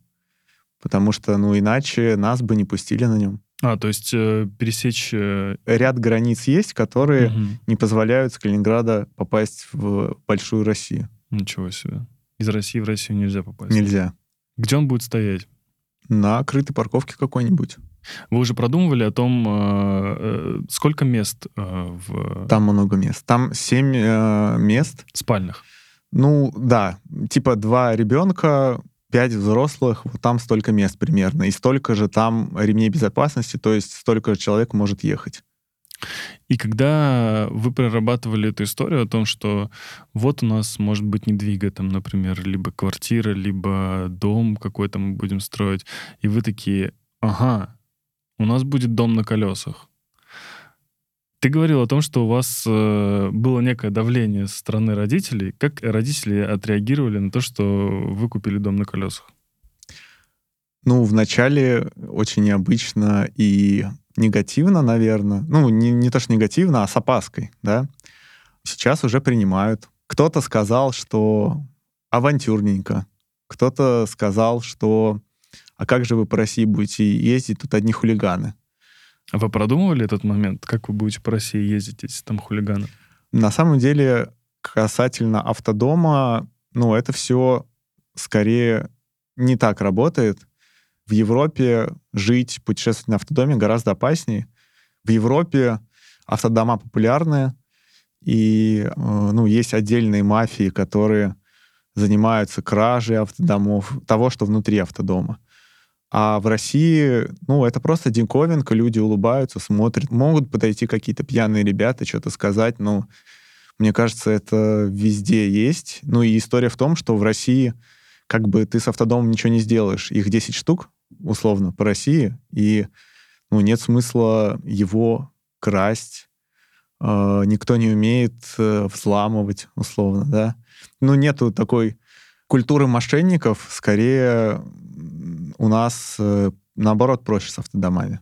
Потому что, ну, иначе нас бы не пустили на нем. А, то есть э, пересечь... Э... Ряд границ есть, которые угу. не позволяют с Калининграда попасть в большую Россию. Ничего себе. Из России в Россию нельзя попасть? Нельзя. Где он будет стоять? На крытой парковке какой-нибудь. Вы уже продумывали о том, э, э, сколько мест э, в... Там много мест. Там семь э, мест. Спальных? Ну, да. Типа два ребенка, пять взрослых, вот там столько мест примерно. И столько же там ремней безопасности, то есть столько же человек может ехать. И когда вы прорабатывали эту историю о том, что вот у нас может быть недвига, там, например, либо квартира, либо дом какой-то мы будем строить, и вы такие, ага, у нас будет дом на колесах. Ты говорил о том, что у вас э, было некое давление со стороны родителей. Как родители отреагировали на то, что вы купили дом на колесах? Ну, вначале очень необычно и негативно, наверное. Ну, не, не то, что негативно, а с опаской, да. Сейчас уже принимают. Кто-то сказал, что авантюрненько. Кто-то сказал, что а как же вы по России будете ездить, тут одни хулиганы. А вы продумывали этот момент? Как вы будете по России ездить, если там хулиганы? На самом деле, касательно автодома, ну, это все скорее не так работает. В Европе жить, путешествовать на автодоме гораздо опаснее. В Европе автодома популярны, и э, ну, есть отдельные мафии, которые занимаются кражей автодомов, того, что внутри автодома. А в России, ну, это просто диковинка, люди улыбаются, смотрят. Могут подойти какие-то пьяные ребята, что-то сказать, но мне кажется, это везде есть. Ну и история в том, что в России как бы ты с автодомом ничего не сделаешь. Их 10 штук, условно, по России, и ну, нет смысла его красть. Э, никто не умеет э, взламывать, условно, да. Ну, нету такой культуры мошенников, скорее у нас, э, наоборот, проще с автодомами.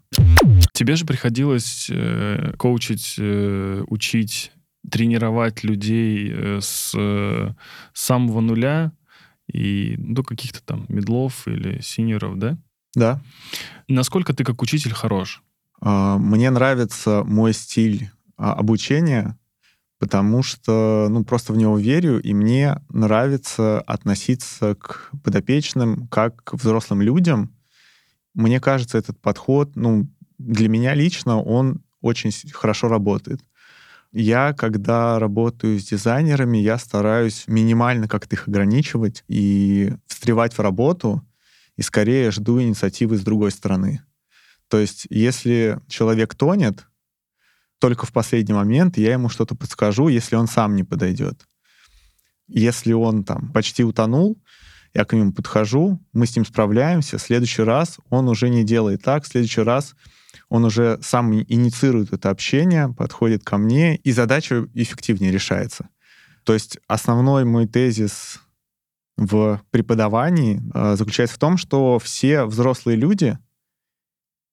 Тебе же приходилось э, коучить, э, учить, тренировать людей э, с э, самого нуля и до каких-то там медлов или синеров, да? Да. Насколько ты как учитель хорош? А, мне нравится мой стиль а, обучения, потому что, ну, просто в него верю, и мне нравится относиться к подопечным как к взрослым людям. Мне кажется, этот подход, ну, для меня лично он очень хорошо работает. Я, когда работаю с дизайнерами, я стараюсь минимально как-то их ограничивать и встревать в работу, и скорее жду инициативы с другой стороны. То есть, если человек тонет, только в последний момент я ему что-то подскажу, если он сам не подойдет. Если он там почти утонул, я к нему подхожу, мы с ним справляемся, в следующий раз он уже не делает так, в следующий раз он уже сам инициирует это общение, подходит ко мне, и задача эффективнее решается. То есть основной мой тезис в преподавании э, заключается в том, что все взрослые люди,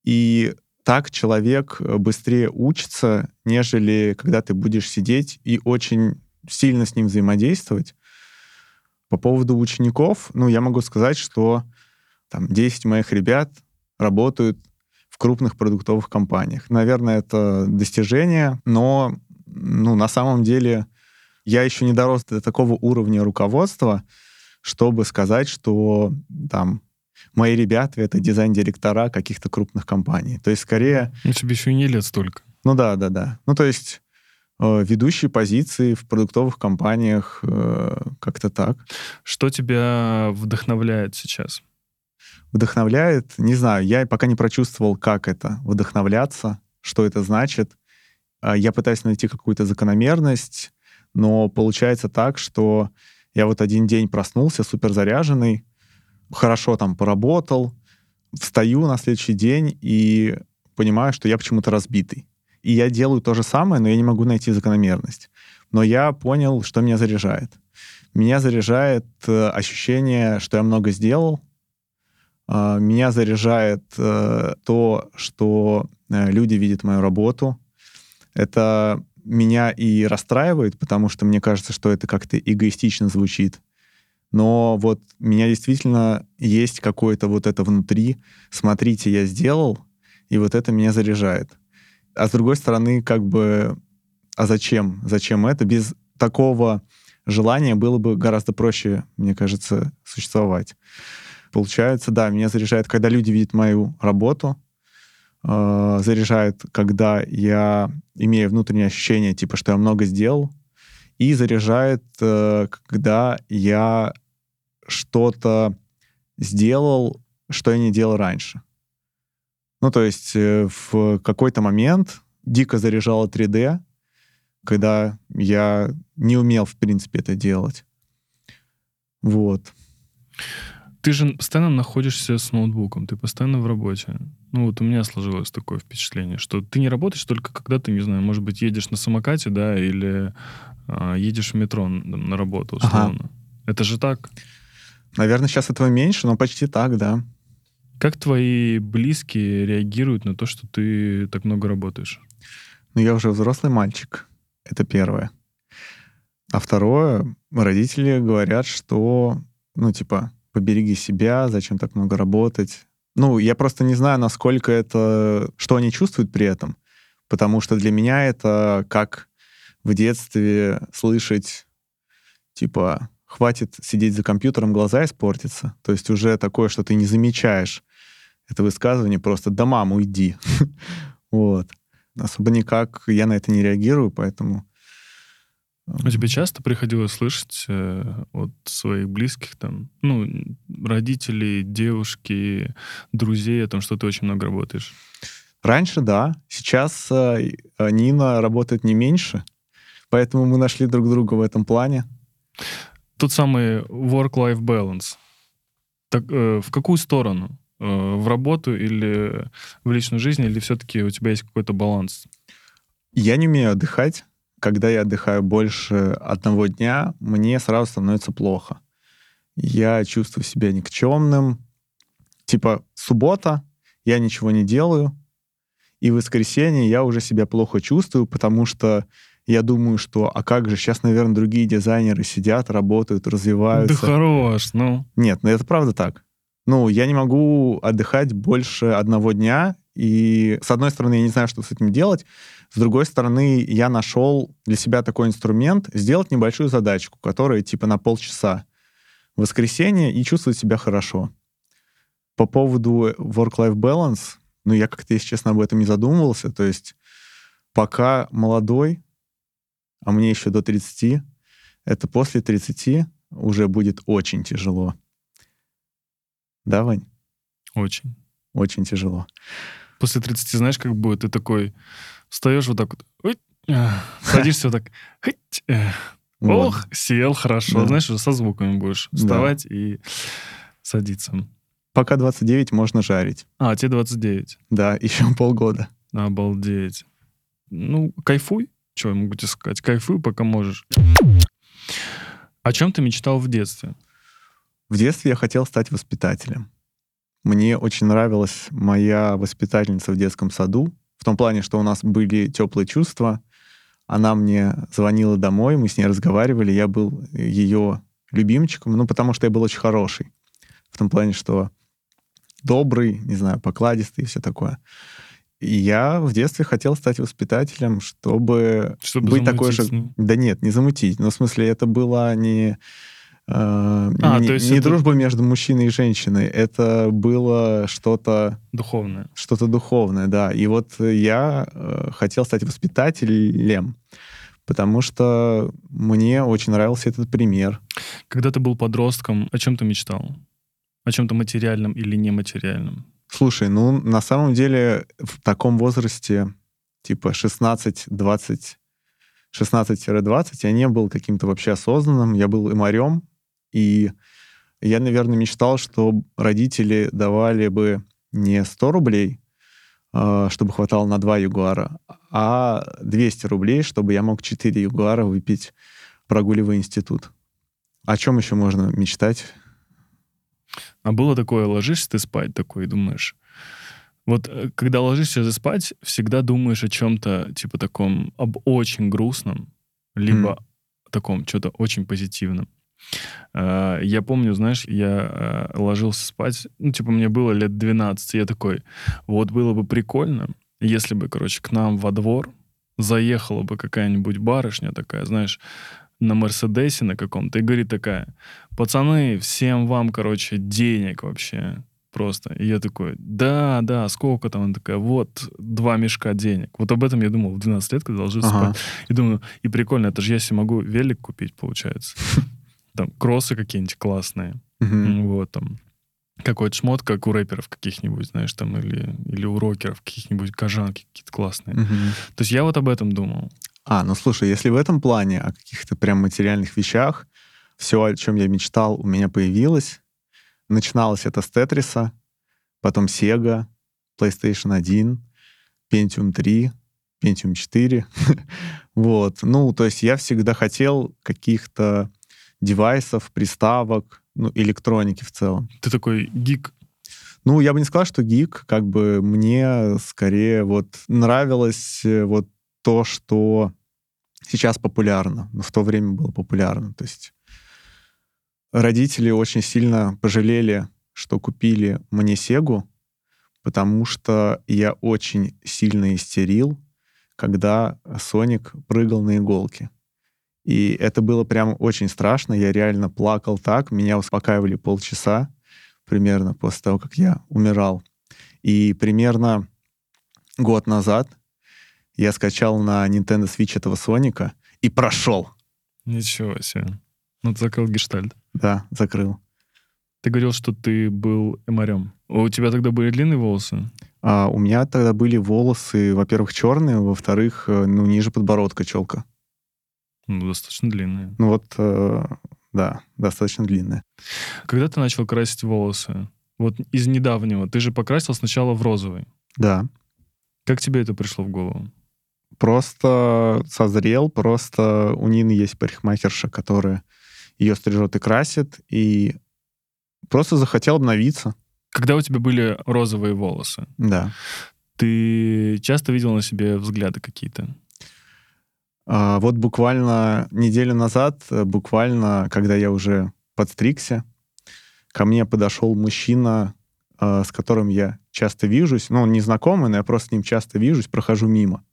и так человек э, быстрее учится, нежели когда ты будешь сидеть и очень сильно с ним взаимодействовать. По поводу учеников, ну, я могу сказать, что там 10 моих ребят работают в крупных продуктовых компаниях. Наверное, это достижение, но ну, на самом деле я еще не дорос до такого уровня руководства, чтобы сказать, что там мои ребята — это дизайн-директора каких-то крупных компаний. То есть скорее... Ну, тебе еще и не лет столько. Ну да, да, да. Ну то есть э, ведущие позиции в продуктовых компаниях, э, как-то так. Что тебя вдохновляет сейчас? Вдохновляет, не знаю, я пока не прочувствовал, как это вдохновляться, что это значит. А, я пытаюсь найти какую-то закономерность, но получается так, что я вот один день проснулся супер заряженный, хорошо там поработал, встаю на следующий день и понимаю, что я почему-то разбитый. И я делаю то же самое, но я не могу найти закономерность. Но я понял, что меня заряжает. Меня заряжает э, ощущение, что я много сделал. Э, меня заряжает э, то, что э, люди видят мою работу. Это меня и расстраивает, потому что мне кажется, что это как-то эгоистично звучит. Но вот меня действительно есть какое-то вот это внутри. Смотрите, я сделал, и вот это меня заряжает. А с другой стороны, как бы, а зачем? Зачем это? Без такого желания было бы гораздо проще, мне кажется, существовать. Получается, да, меня заряжает, когда люди видят мою работу, э, заряжает, когда я имею внутреннее ощущение, типа, что я много сделал, и заряжает, э, когда я что-то сделал, что я не делал раньше. Ну, то есть э, в какой-то момент дико заряжало 3D, когда я не умел, в принципе, это делать. Вот. Ты же постоянно находишься с ноутбуком, ты постоянно в работе. Ну вот у меня сложилось такое впечатление, что ты не работаешь только когда ты, не знаю, может быть, едешь на самокате, да, или а, едешь в метро на работу, условно. Ага. Это же так? Наверное, сейчас этого меньше, но почти так, да. Как твои близкие реагируют на то, что ты так много работаешь? Ну, я уже взрослый мальчик. Это первое. А второе, родители говорят, что, ну, типа, побереги себя, зачем так много работать. Ну, я просто не знаю, насколько это... Что они чувствуют при этом. Потому что для меня это как в детстве слышать, типа, хватит сидеть за компьютером, глаза испортятся. То есть уже такое, что ты не замечаешь это высказывание, просто «да, мам, уйди». вот. Особо никак я на это не реагирую, поэтому... А тебе часто приходилось слышать э, от своих близких, там, ну, родителей, девушки, друзей о том, что ты очень много работаешь? Раньше, да. Сейчас э, Нина работает не меньше, поэтому мы нашли друг друга в этом плане. Тот самый work-life balance. Так, э, в какую сторону? Э, в работу или в личную жизнь, или все-таки у тебя есть какой-то баланс? Я не умею отдыхать. Когда я отдыхаю больше одного дня, мне сразу становится плохо. Я чувствую себя никчемным. Типа суббота, я ничего не делаю, и в воскресенье я уже себя плохо чувствую, потому что я думаю, что, а как же, сейчас, наверное, другие дизайнеры сидят, работают, развиваются. Да хорош, ну. Нет, ну это правда так. Ну, я не могу отдыхать больше одного дня, и с одной стороны, я не знаю, что с этим делать, с другой стороны, я нашел для себя такой инструмент сделать небольшую задачку, которая типа на полчаса в воскресенье и чувствовать себя хорошо. По поводу work-life balance, ну, я как-то, если честно, об этом не задумывался. То есть пока молодой, а мне еще до 30, это после 30 уже будет очень тяжело. Да, Вань? Очень. Очень тяжело. После 30, знаешь, как будет? Ты такой встаешь вот так вот, садишься вот так, ох, сел, хорошо. Знаешь, уже со звуками будешь вставать и садиться. Пока 29 можно жарить. А, тебе 29. Да, еще полгода. Обалдеть. Ну, кайфуй. Что я могу тебе сказать? Кайфуй, пока можешь. О чем ты мечтал в детстве? В детстве я хотел стать воспитателем. Мне очень нравилась моя воспитательница в детском саду, в том плане, что у нас были теплые чувства. Она мне звонила домой, мы с ней разговаривали, я был ее любимчиком, ну, потому что я был очень хороший. В том плане, что добрый, не знаю, покладистый и все такое. И я в детстве хотел стать воспитателем, чтобы, чтобы быть такой же... Да нет, не замутить. Но в смысле, это было не а, а, не, то есть не это... дружба между мужчиной и женщиной, это было что-то... Духовное. Что-то духовное, да. И вот я э, хотел стать воспитателем, потому что мне очень нравился этот пример. Когда ты был подростком, о чем ты мечтал? О чем-то материальном или нематериальном? Слушай, ну, на самом деле, в таком возрасте, типа 16-20, 16-20, я не был каким-то вообще осознанным, я был имарем, и я, наверное, мечтал, что родители давали бы не 100 рублей, а, чтобы хватало на 2 югуара, а 200 рублей, чтобы я мог 4 югуара выпить, прогуливая институт. О чем еще можно мечтать? А было такое, ложишься ты спать такой и думаешь... Вот э, когда ложишься спать, всегда думаешь о чем-то, типа таком, об очень грустном, либо mm. таком, что-то очень позитивном. Uh, я помню, знаешь, я uh, ложился спать, ну, типа, мне было лет 12, я такой, вот было бы прикольно, если бы, короче, к нам во двор заехала бы какая-нибудь барышня такая, знаешь, на Мерседесе на каком-то и говорит такая, пацаны, всем вам, короче, денег вообще просто. И я такой, да, да, сколько там? Она такая, вот, два мешка денег. Вот об этом я думал в 12 лет, когда ложился ага. спать. И думаю, и прикольно, это же я себе могу велик купить, получается. Там кроссы какие-нибудь классные. Вот там какой-то шмот, как у рэперов каких-нибудь, знаешь, там, или, или у рокеров каких-нибудь кожанки какие-то классные. То есть я вот об этом думал. А, ну слушай, если в этом плане о каких-то прям материальных вещах, все, о чем я мечтал, у меня появилось. Начиналось это с Тетриса, потом Sega, PlayStation 1, Pentium 3, Pentium 4. вот. Ну, то есть я всегда хотел каких-то девайсов, приставок, ну, электроники в целом. Ты такой гик. Ну, я бы не сказал, что гик, как бы мне скорее вот нравилось э, вот то, что сейчас популярно, но в то время было популярно. То есть родители очень сильно пожалели, что купили мне Сегу, потому что я очень сильно истерил, когда Соник прыгал на иголке. И это было прям очень страшно. Я реально плакал так. Меня успокаивали полчаса примерно после того, как я умирал. И примерно год назад я скачал на Nintendo Switch этого Соника и прошел. Ничего себе. Ну, ты закрыл гештальт. Да, закрыл. Ты говорил, что ты был эмарем. У тебя тогда были длинные волосы? А, у меня тогда были волосы, во-первых, черные, во-вторых, э, ну, ниже подбородка челка. Ну, достаточно длинные. Ну вот, э, да, достаточно длинные. Когда ты начал красить волосы? Вот из недавнего. Ты же покрасил сначала в розовый. Да. Как тебе это пришло в голову? просто созрел, просто у Нины есть парикмахерша, которая ее стрижет и красит, и просто захотел обновиться. Когда у тебя были розовые волосы, да. ты часто видел на себе взгляды какие-то? А, вот буквально неделю назад, буквально, когда я уже подстригся, ко мне подошел мужчина, а, с которым я часто вижусь. Ну, он незнакомый, но я просто с ним часто вижусь, прохожу мимо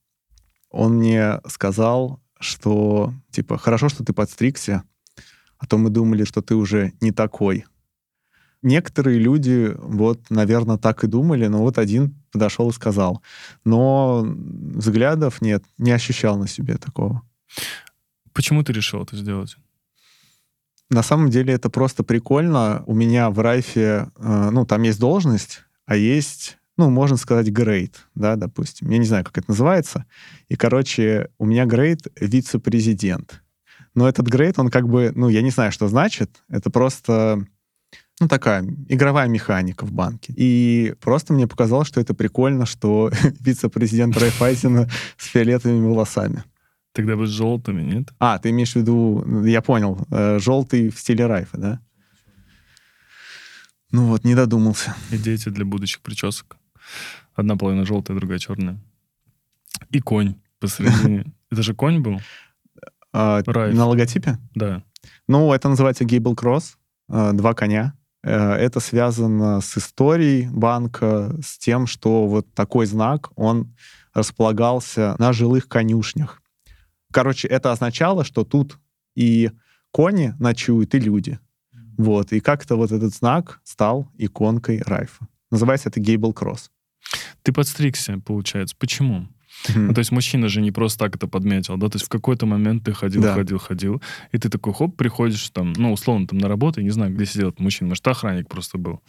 он мне сказал, что, типа, хорошо, что ты подстригся, а то мы думали, что ты уже не такой. Некоторые люди, вот, наверное, так и думали, но вот один подошел и сказал. Но взглядов нет, не ощущал на себе такого. Почему ты решил это сделать? На самом деле это просто прикольно. У меня в Райфе, э, ну, там есть должность, а есть ну, можно сказать, грейд, да, допустим. Я не знаю, как это называется. И, короче, у меня грейд вице-президент. Но этот грейд, он как бы, ну, я не знаю, что значит. Это просто, ну, такая игровая механика в банке. И просто мне показалось, что это прикольно, что вице-президент Райфайзена с фиолетовыми волосами. Тогда бы с желтыми, нет? А, ты имеешь в виду, я понял, э, желтый в стиле Райфа, да? Ну вот, не додумался. Идея для будущих причесок. Одна половина желтая, другая черная. И конь посередине. Это же конь был? А, на логотипе? Да. Ну, это называется Гейбл Кросс. А, два коня. Э, это связано с историей банка, с тем, что вот такой знак, он располагался на жилых конюшнях. Короче, это означало, что тут и кони ночуют, и люди. Вот. И как-то вот этот знак стал иконкой Райфа. Называется это Гейбл Кросс. Ты подстригся, получается. Почему? Мгм. Ну, то есть мужчина же не просто так это подметил, да, то есть в какой-то момент ты ходил, Да. ходил, ходил, и ты такой, хоп, приходишь там, ну, условно, там на работу, я не знаю, где сидел этот мужчина, может, охранник просто был.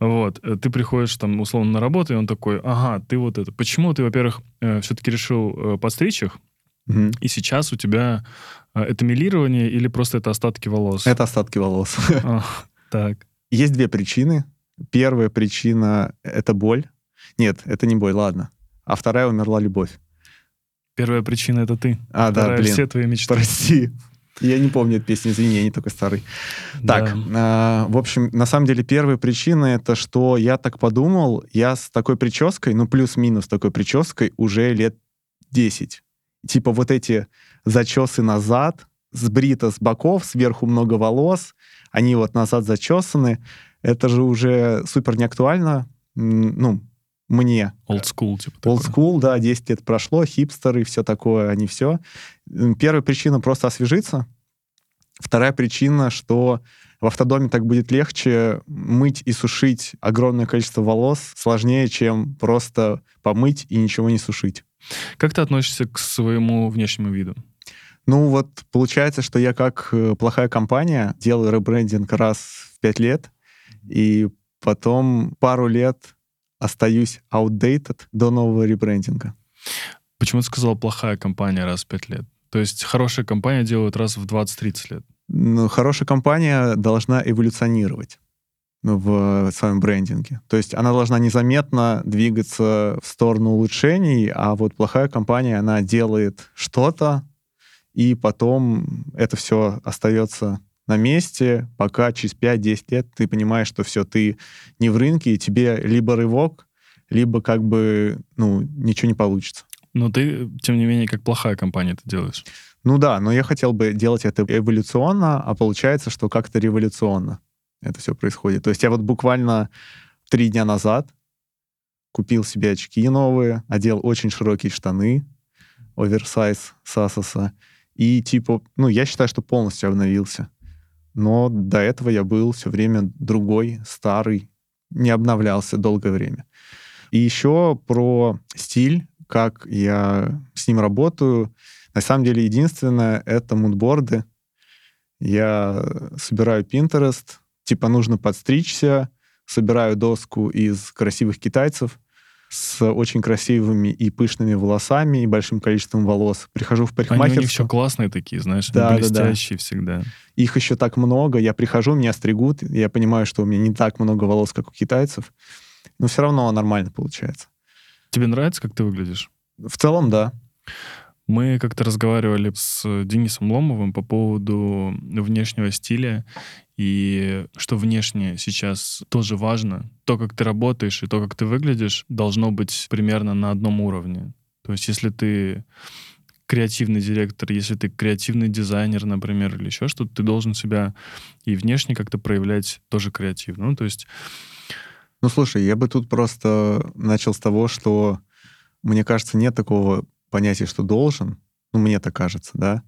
Вот, э, ты приходишь там, условно, на работу, и он такой, ага, ты вот это. Почему ты, во-первых, все-таки решил э, подстричь их, Мгм. и сейчас у тебя э, это милирование или просто это остатки волос? Это остатки волос. А, Так. Есть две причины. Первая причина — это боль. Нет, это не боль, ладно. А вторая — умерла любовь. Первая причина — это ты. А, да, Вторая — блин. все твои мечты. Прости. Я не помню эту песню, извини, я не такой старый. Так, Да. а, в общем, на самом деле первая причина это, что я так подумал, я с такой прической, ну плюс-минус такой прической уже лет 10. Типа вот эти зачесы назад, сбрито с боков, сверху много волос, они вот назад зачесаны. Это же уже супер неактуально, ну, мне. Old school, типа Old такое. school, да, 10 лет прошло, хипстеры, все такое, они все. Первая причина просто освежиться. Вторая причина, что в автодоме так будет легче мыть и сушить огромное количество волос сложнее, чем просто помыть и ничего не сушить. Как ты относишься к своему внешнему виду? Ну вот получается, что я как э, плохая компания делаю ребрендинг раз в пять лет, и потом пару лет остаюсь outdated до нового ребрендинга. Почему ты сказал плохая компания раз в пять лет? То есть хорошая компания делают раз в 20-30 лет. Ну, хорошая компания должна эволюционировать в своем брендинге. То есть она должна незаметно двигаться в сторону улучшений, а вот плохая компания, она делает что-то, и потом это все остается на месте, пока через 5-10 лет ты понимаешь, что все, ты не в рынке, и тебе либо рывок, либо как бы, ну, ничего не получится. Но ты, тем не менее, как плохая компания это делаешь. Ну да, но я хотел бы делать это эволюционно, а получается, что как-то революционно это все происходит. То есть я вот буквально три дня назад купил себе очки новые, одел очень широкие штаны, оверсайз Сасоса, и типа, ну, я считаю, что полностью обновился. Но до этого я был все время другой, старый, не обновлялся долгое время. И еще про стиль, как я с ним работаю. На самом деле, единственное — это мудборды. Я собираю Pinterest, типа нужно подстричься, собираю доску из красивых китайцев с очень красивыми и пышными волосами и большим количеством волос. Прихожу в Они у них парикмахерскую. еще классные такие, знаешь, Да, они да, да. блестящие всегда. Их еще так много. Я прихожу, меня стригут. Я понимаю, что у меня не так много волос, как у китайцев. Но все равно нормально получается. Тебе нравится, как ты выглядишь? В целом, да. Мы как-то разговаривали с Денисом Ломовым по поводу внешнего стиля, и что внешне сейчас тоже важно. То, как ты работаешь и то, как ты выглядишь, должно быть примерно на одном уровне. То есть если ты креативный директор, если ты креативный дизайнер, например, или еще что-то, ты должен себя и внешне как-то проявлять тоже креативно. Ну, то есть Ну, слушай, я бы тут просто начал с того, что, мне кажется, нет такого понятия, что должен. Ну, мне так кажется, да.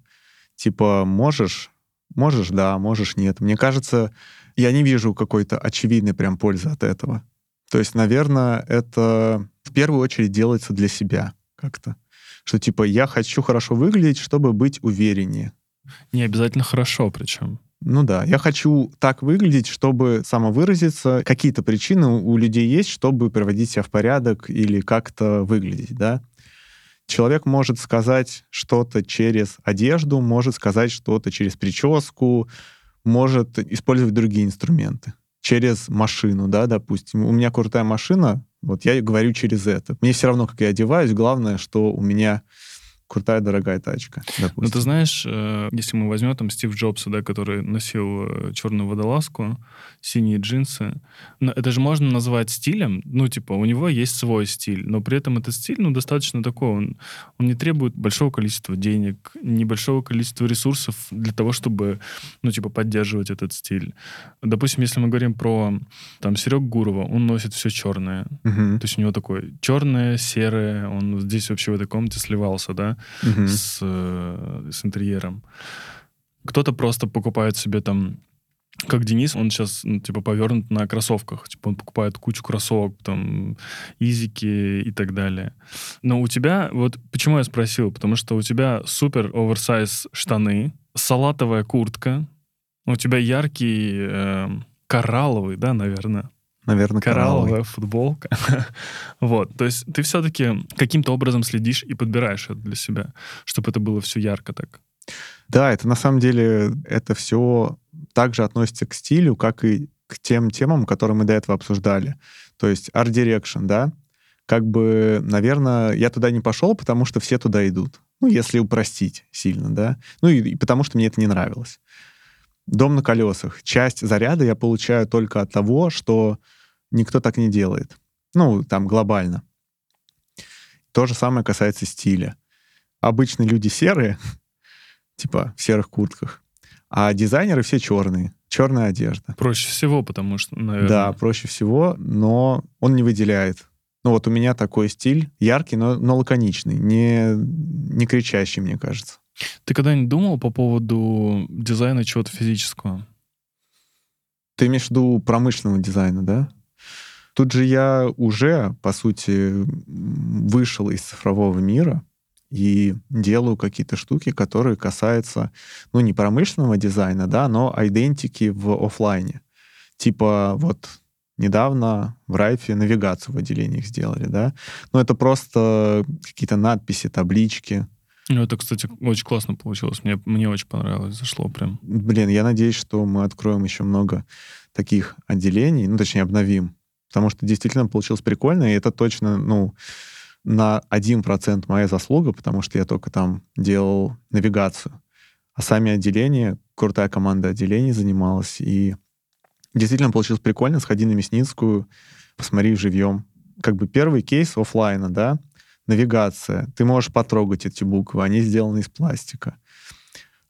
Типа, можешь, можешь, да, можешь, нет. Мне кажется, я не вижу какой-то очевидной прям пользы от этого. То есть, наверное, это в первую очередь делается для себя как-то. Что типа, я хочу хорошо выглядеть, чтобы быть увереннее. не обязательно хорошо причем. Ну да, я хочу так выглядеть, чтобы самовыразиться. Какие-то причины у людей есть, чтобы приводить себя в порядок или как-то выглядеть, да. Человек может сказать что-то через одежду, может сказать что-то через прическу, может использовать другие инструменты. Через машину, да, допустим. У меня крутая машина, вот я говорю через это. Мне все равно, как я одеваюсь, главное, что у меня крутая, дорогая тачка. Ну, допустим. ты знаешь, э, если мы возьмем там Стив Джобса, да, который носил э, черную водолазку, синие джинсы, но это же можно назвать стилем, ну, типа, у него есть свой стиль, но при этом этот стиль, ну, достаточно такой, он, он не требует большого количества денег, небольшого количества ресурсов для того, чтобы, ну, типа, поддерживать этот стиль. Допустим, если мы говорим про, там, Серег Гурова, он носит все черное, Мгм. то есть у него такое черное, серое, он здесь вообще в этой комнате сливался, да, С, э, с интерьером. Кто-то просто покупает себе там как Денис, он сейчас, ну, типа, повернут на кроссовках. Типа, он покупает кучу кроссовок, там, изики и так далее. Но у тебя, вот почему я спросил? Потому что у тебя супер оверсайз штаны, салатовая куртка, у тебя яркий э, коралловый, да, наверное, Наверное, коралловая коралловый. футболка. вот, то есть ты все-таки каким-то образом следишь и подбираешь это для себя, чтобы это было все ярко так. Да, это на самом деле, это все также относится к стилю, как и к тем темам, которые мы до этого обсуждали. То есть Art Direction, да, как бы, наверное, я туда не пошел, потому что все туда идут. Ну, если упростить сильно, да. Ну, и, и потому что мне это не нравилось. Дом на колесах. Часть заряда я получаю только от того, что никто так не делает. Ну, там, глобально. То же самое касается стиля. Обычно люди серые, типа в серых куртках, а дизайнеры все черные. Черная одежда. Проще всего, потому что, наверное... Да, проще всего, но он не выделяет. Ну вот у меня такой стиль, яркий, но, но лаконичный, не, не кричащий, мне кажется. Ты когда-нибудь думал по поводу дизайна чего-то физического? Ты имеешь в виду промышленного дизайна, да? Тут же я уже, по сути, вышел из цифрового мира и делаю какие-то штуки, которые касаются, ну, не промышленного дизайна, да, но идентики в офлайне. Типа вот недавно в Райфе навигацию в отделениях сделали, да. Но это просто какие-то надписи, таблички. Ну, это, кстати, очень классно получилось. Мне, мне очень понравилось, зашло прям. Блин, я надеюсь, что мы откроем еще много таких отделений, ну, точнее, обновим. Потому что действительно получилось прикольно, и это точно, ну, на 1% моя заслуга, потому что я только там делал навигацию. А сами отделения, крутая команда отделений занималась, и действительно получилось прикольно. Сходи на Мясницкую, посмотри живьем. Как бы первый кейс офлайна, да, навигация. Ты можешь потрогать эти буквы, они сделаны из пластика.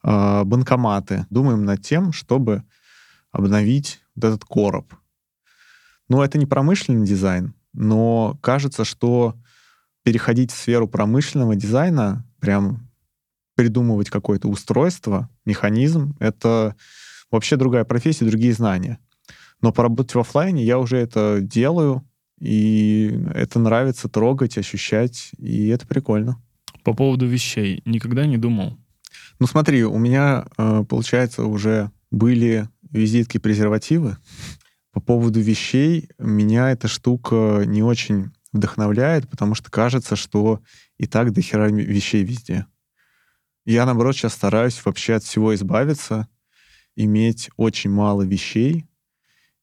А, банкоматы. Думаем над тем, чтобы обновить вот этот короб. Ну, это не промышленный дизайн, но кажется, что переходить в сферу промышленного дизайна, прям придумывать какое-то устройство, механизм, это вообще другая профессия, другие знания. Но поработать в офлайне я уже это делаю, и это нравится трогать, ощущать, и это прикольно. По поводу вещей. Никогда не думал? Ну смотри, у меня, э, получается, уже были визитки презервативы. По поводу вещей меня эта штука не очень вдохновляет, потому что кажется, что и так до хера вещей везде. Я, наоборот, сейчас стараюсь вообще от всего избавиться, иметь очень мало вещей,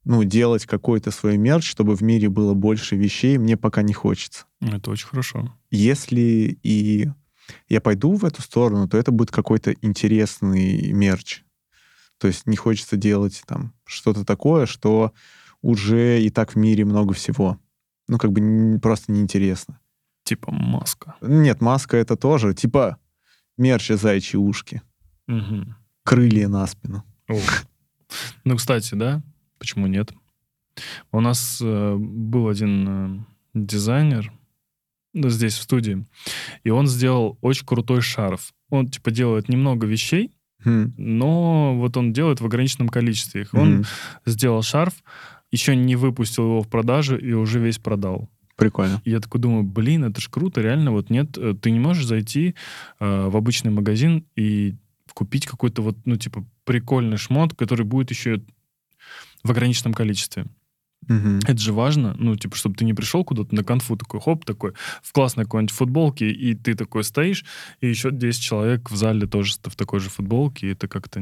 ну, делать какой-то свой мерч, чтобы в мире было больше вещей, мне пока не хочется. Это очень хорошо. Если и я пойду в эту сторону, то это будет какой-то интересный мерч. То есть не хочется делать там что-то такое, что уже и так в мире много всего. Ну, как бы просто неинтересно. Типа маска. Нет, маска это тоже. Типа мерч из зайчьи ушки. Мгм. Крылья на спину. О. Ну, кстати, да, почему нет? У нас э, был один э, дизайнер ну, здесь, в студии, и он сделал очень крутой шарф. Он, типа, делает немного вещей, Хм. но вот он делает в ограниченном количестве их. Он сделал шарф, еще не выпустил его в продажу и уже весь продал. Прикольно. И я такой думаю, блин, это ж круто, реально, вот нет, э, ты не можешь зайти э, в обычный магазин и купить какой-то вот, ну, типа, прикольный шмот, который будет еще в ограниченном количестве. Мгм. Это же важно, ну, типа, чтобы ты не пришел куда-то на конфу такой, хоп, такой, в классной какой-нибудь футболке, и ты такой стоишь, и еще 10 человек в зале тоже в такой же футболке, и это как-то...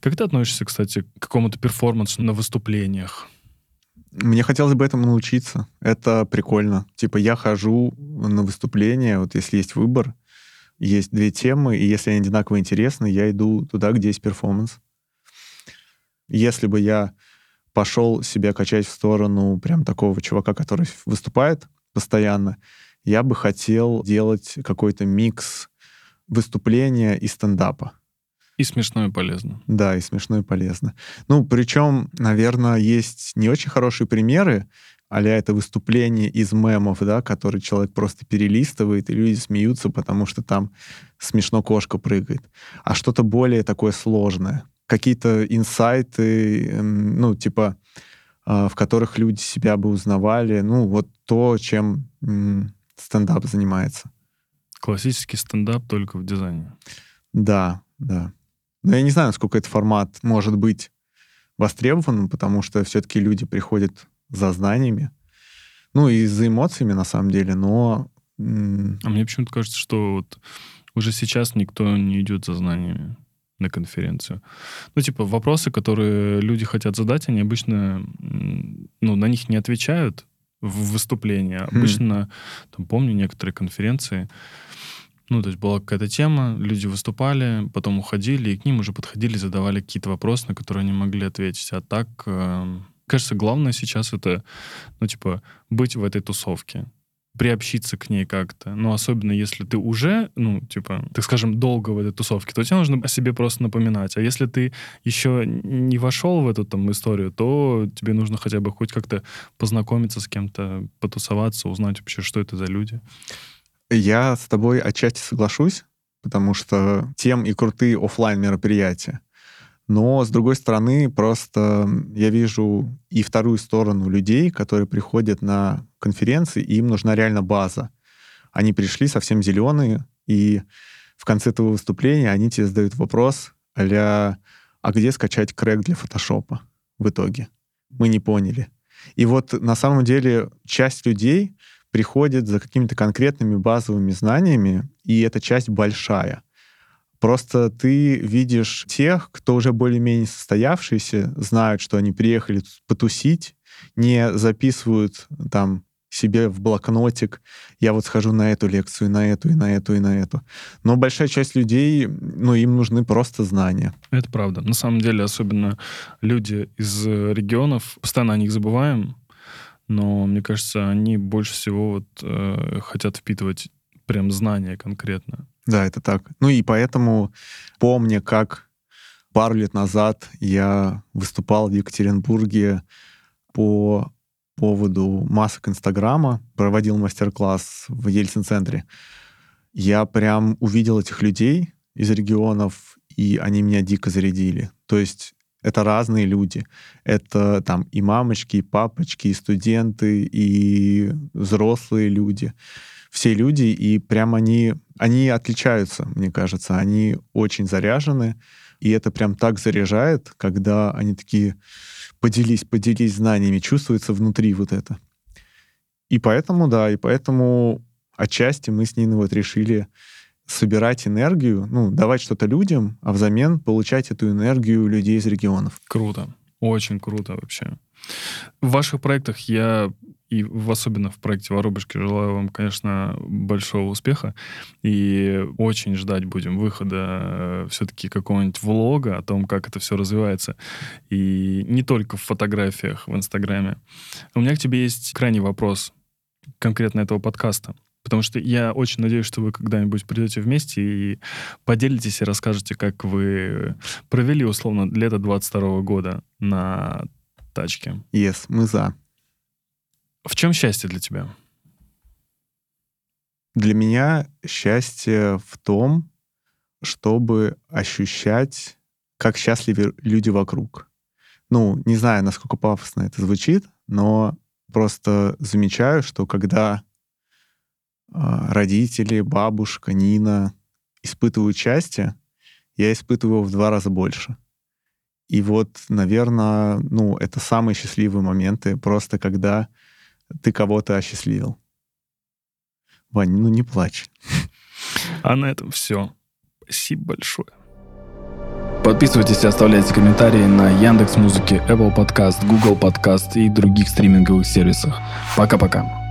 Как ты относишься, кстати, к какому-то перформансу на выступлениях? Мне хотелось бы этому научиться. Это прикольно. Типа я хожу на выступления, вот если есть выбор, есть две темы, и если они одинаково интересны, я иду туда, где есть перформанс. Если бы я пошел себя качать в сторону прям такого чувака, который выступает постоянно, я бы хотел делать какой-то микс выступления и стендапа. И смешно, и полезно. Да, и смешно, и полезно. Ну, причем, наверное, есть не очень хорошие примеры, а это выступление из мемов, да, который человек просто перелистывает, и люди смеются, потому что там смешно кошка прыгает. А что-то более такое сложное. Какие-то инсайты, эм, ну, типа, а, в которых люди себя бы узнавали. Ну, вот то, чем стендап занимается. Классический стендап только в дизайне. Да, да. Но я не знаю, насколько этот формат может быть востребованным, потому что все-таки люди приходят за знаниями, ну и за эмоциями на самом деле, но... А мне почему-то кажется, что вот уже сейчас никто не идет за знаниями на конференцию. Ну, типа, вопросы, которые люди хотят задать, они обычно, ну, на них не отвечают в выступлении. Хм. Обычно, там, помню некоторые конференции, ну, то есть была какая-то тема, люди выступали, потом уходили, и к ним уже подходили, задавали какие-то вопросы, на которые они могли ответить. А так, э, кажется, главное сейчас это, ну, типа, быть в этой тусовке приобщиться к ней как-то. Но особенно если ты уже, ну, типа, так скажем, долго в этой тусовке, то тебе нужно о себе просто напоминать. А если ты еще не вошел в эту там историю, то тебе нужно хотя бы хоть как-то познакомиться с кем-то, потусоваться, узнать вообще, что это за люди. Я с тобой отчасти соглашусь, потому что тем и крутые офлайн мероприятия. Но, с другой стороны, просто я вижу и вторую сторону людей, которые приходят на конференции, и им нужна реально база. Они пришли совсем зеленые, и в конце этого выступления они тебе задают вопрос а а где скачать крэк для фотошопа в итоге? Мы не поняли. И вот на самом деле часть людей приходит за какими-то конкретными базовыми знаниями, и эта часть большая. Просто ты видишь тех, кто уже более-менее состоявшиеся, знают, что они приехали потусить, не записывают там себе в блокнотик, я вот схожу на эту лекцию, на эту, и на эту, и на эту. Но большая часть людей, ну, им нужны просто знания. Это правда. На самом деле, особенно люди из регионов, постоянно о них забываем, но мне кажется, они больше всего вот э, хотят впитывать прям знания конкретно. Да, это так. Ну и поэтому, помня, как пару лет назад я выступал в Екатеринбурге по поводу масок Инстаграма, проводил мастер-класс в Ельцин-центре, я прям увидел этих людей из регионов, и они меня дико зарядили. То есть это разные люди. Это там и мамочки, и папочки, и студенты, и взрослые люди все люди, и прям они, они отличаются, мне кажется. Они очень заряжены, и это прям так заряжает, когда они такие поделись, поделись знаниями, чувствуется внутри вот это. И поэтому, да, и поэтому отчасти мы с Ниной вот решили собирать энергию, ну, давать что-то людям, а взамен получать эту энергию людей из регионов. Круто. Очень круто вообще. В ваших проектах я и в, особенно в проекте «Воробушки» желаю вам, конечно, большого успеха. И очень ждать будем выхода э, все-таки какого-нибудь влога о том, как это все развивается. И не только в фотографиях в Инстаграме. У меня к тебе есть крайний вопрос конкретно этого подкаста. Потому что я очень надеюсь, что вы когда-нибудь придете вместе и поделитесь и расскажете, как вы провели, условно, лето 22 года на тачке. Yes, мы за. В чем счастье для тебя? Для меня счастье в том, чтобы ощущать, как счастливы люди вокруг. Ну, не знаю, насколько пафосно это звучит, но просто замечаю, что когда э, родители, бабушка, Нина испытывают счастье, я испытываю его в два раза больше. И вот, наверное, ну, это самые счастливые моменты, просто когда ты кого-то осчастливил. Вань, ну не плачь. А на этом все. Спасибо большое. Подписывайтесь и оставляйте комментарии на Яндекс Музыке, Apple Podcast, Google Podcast и других стриминговых сервисах. Пока-пока.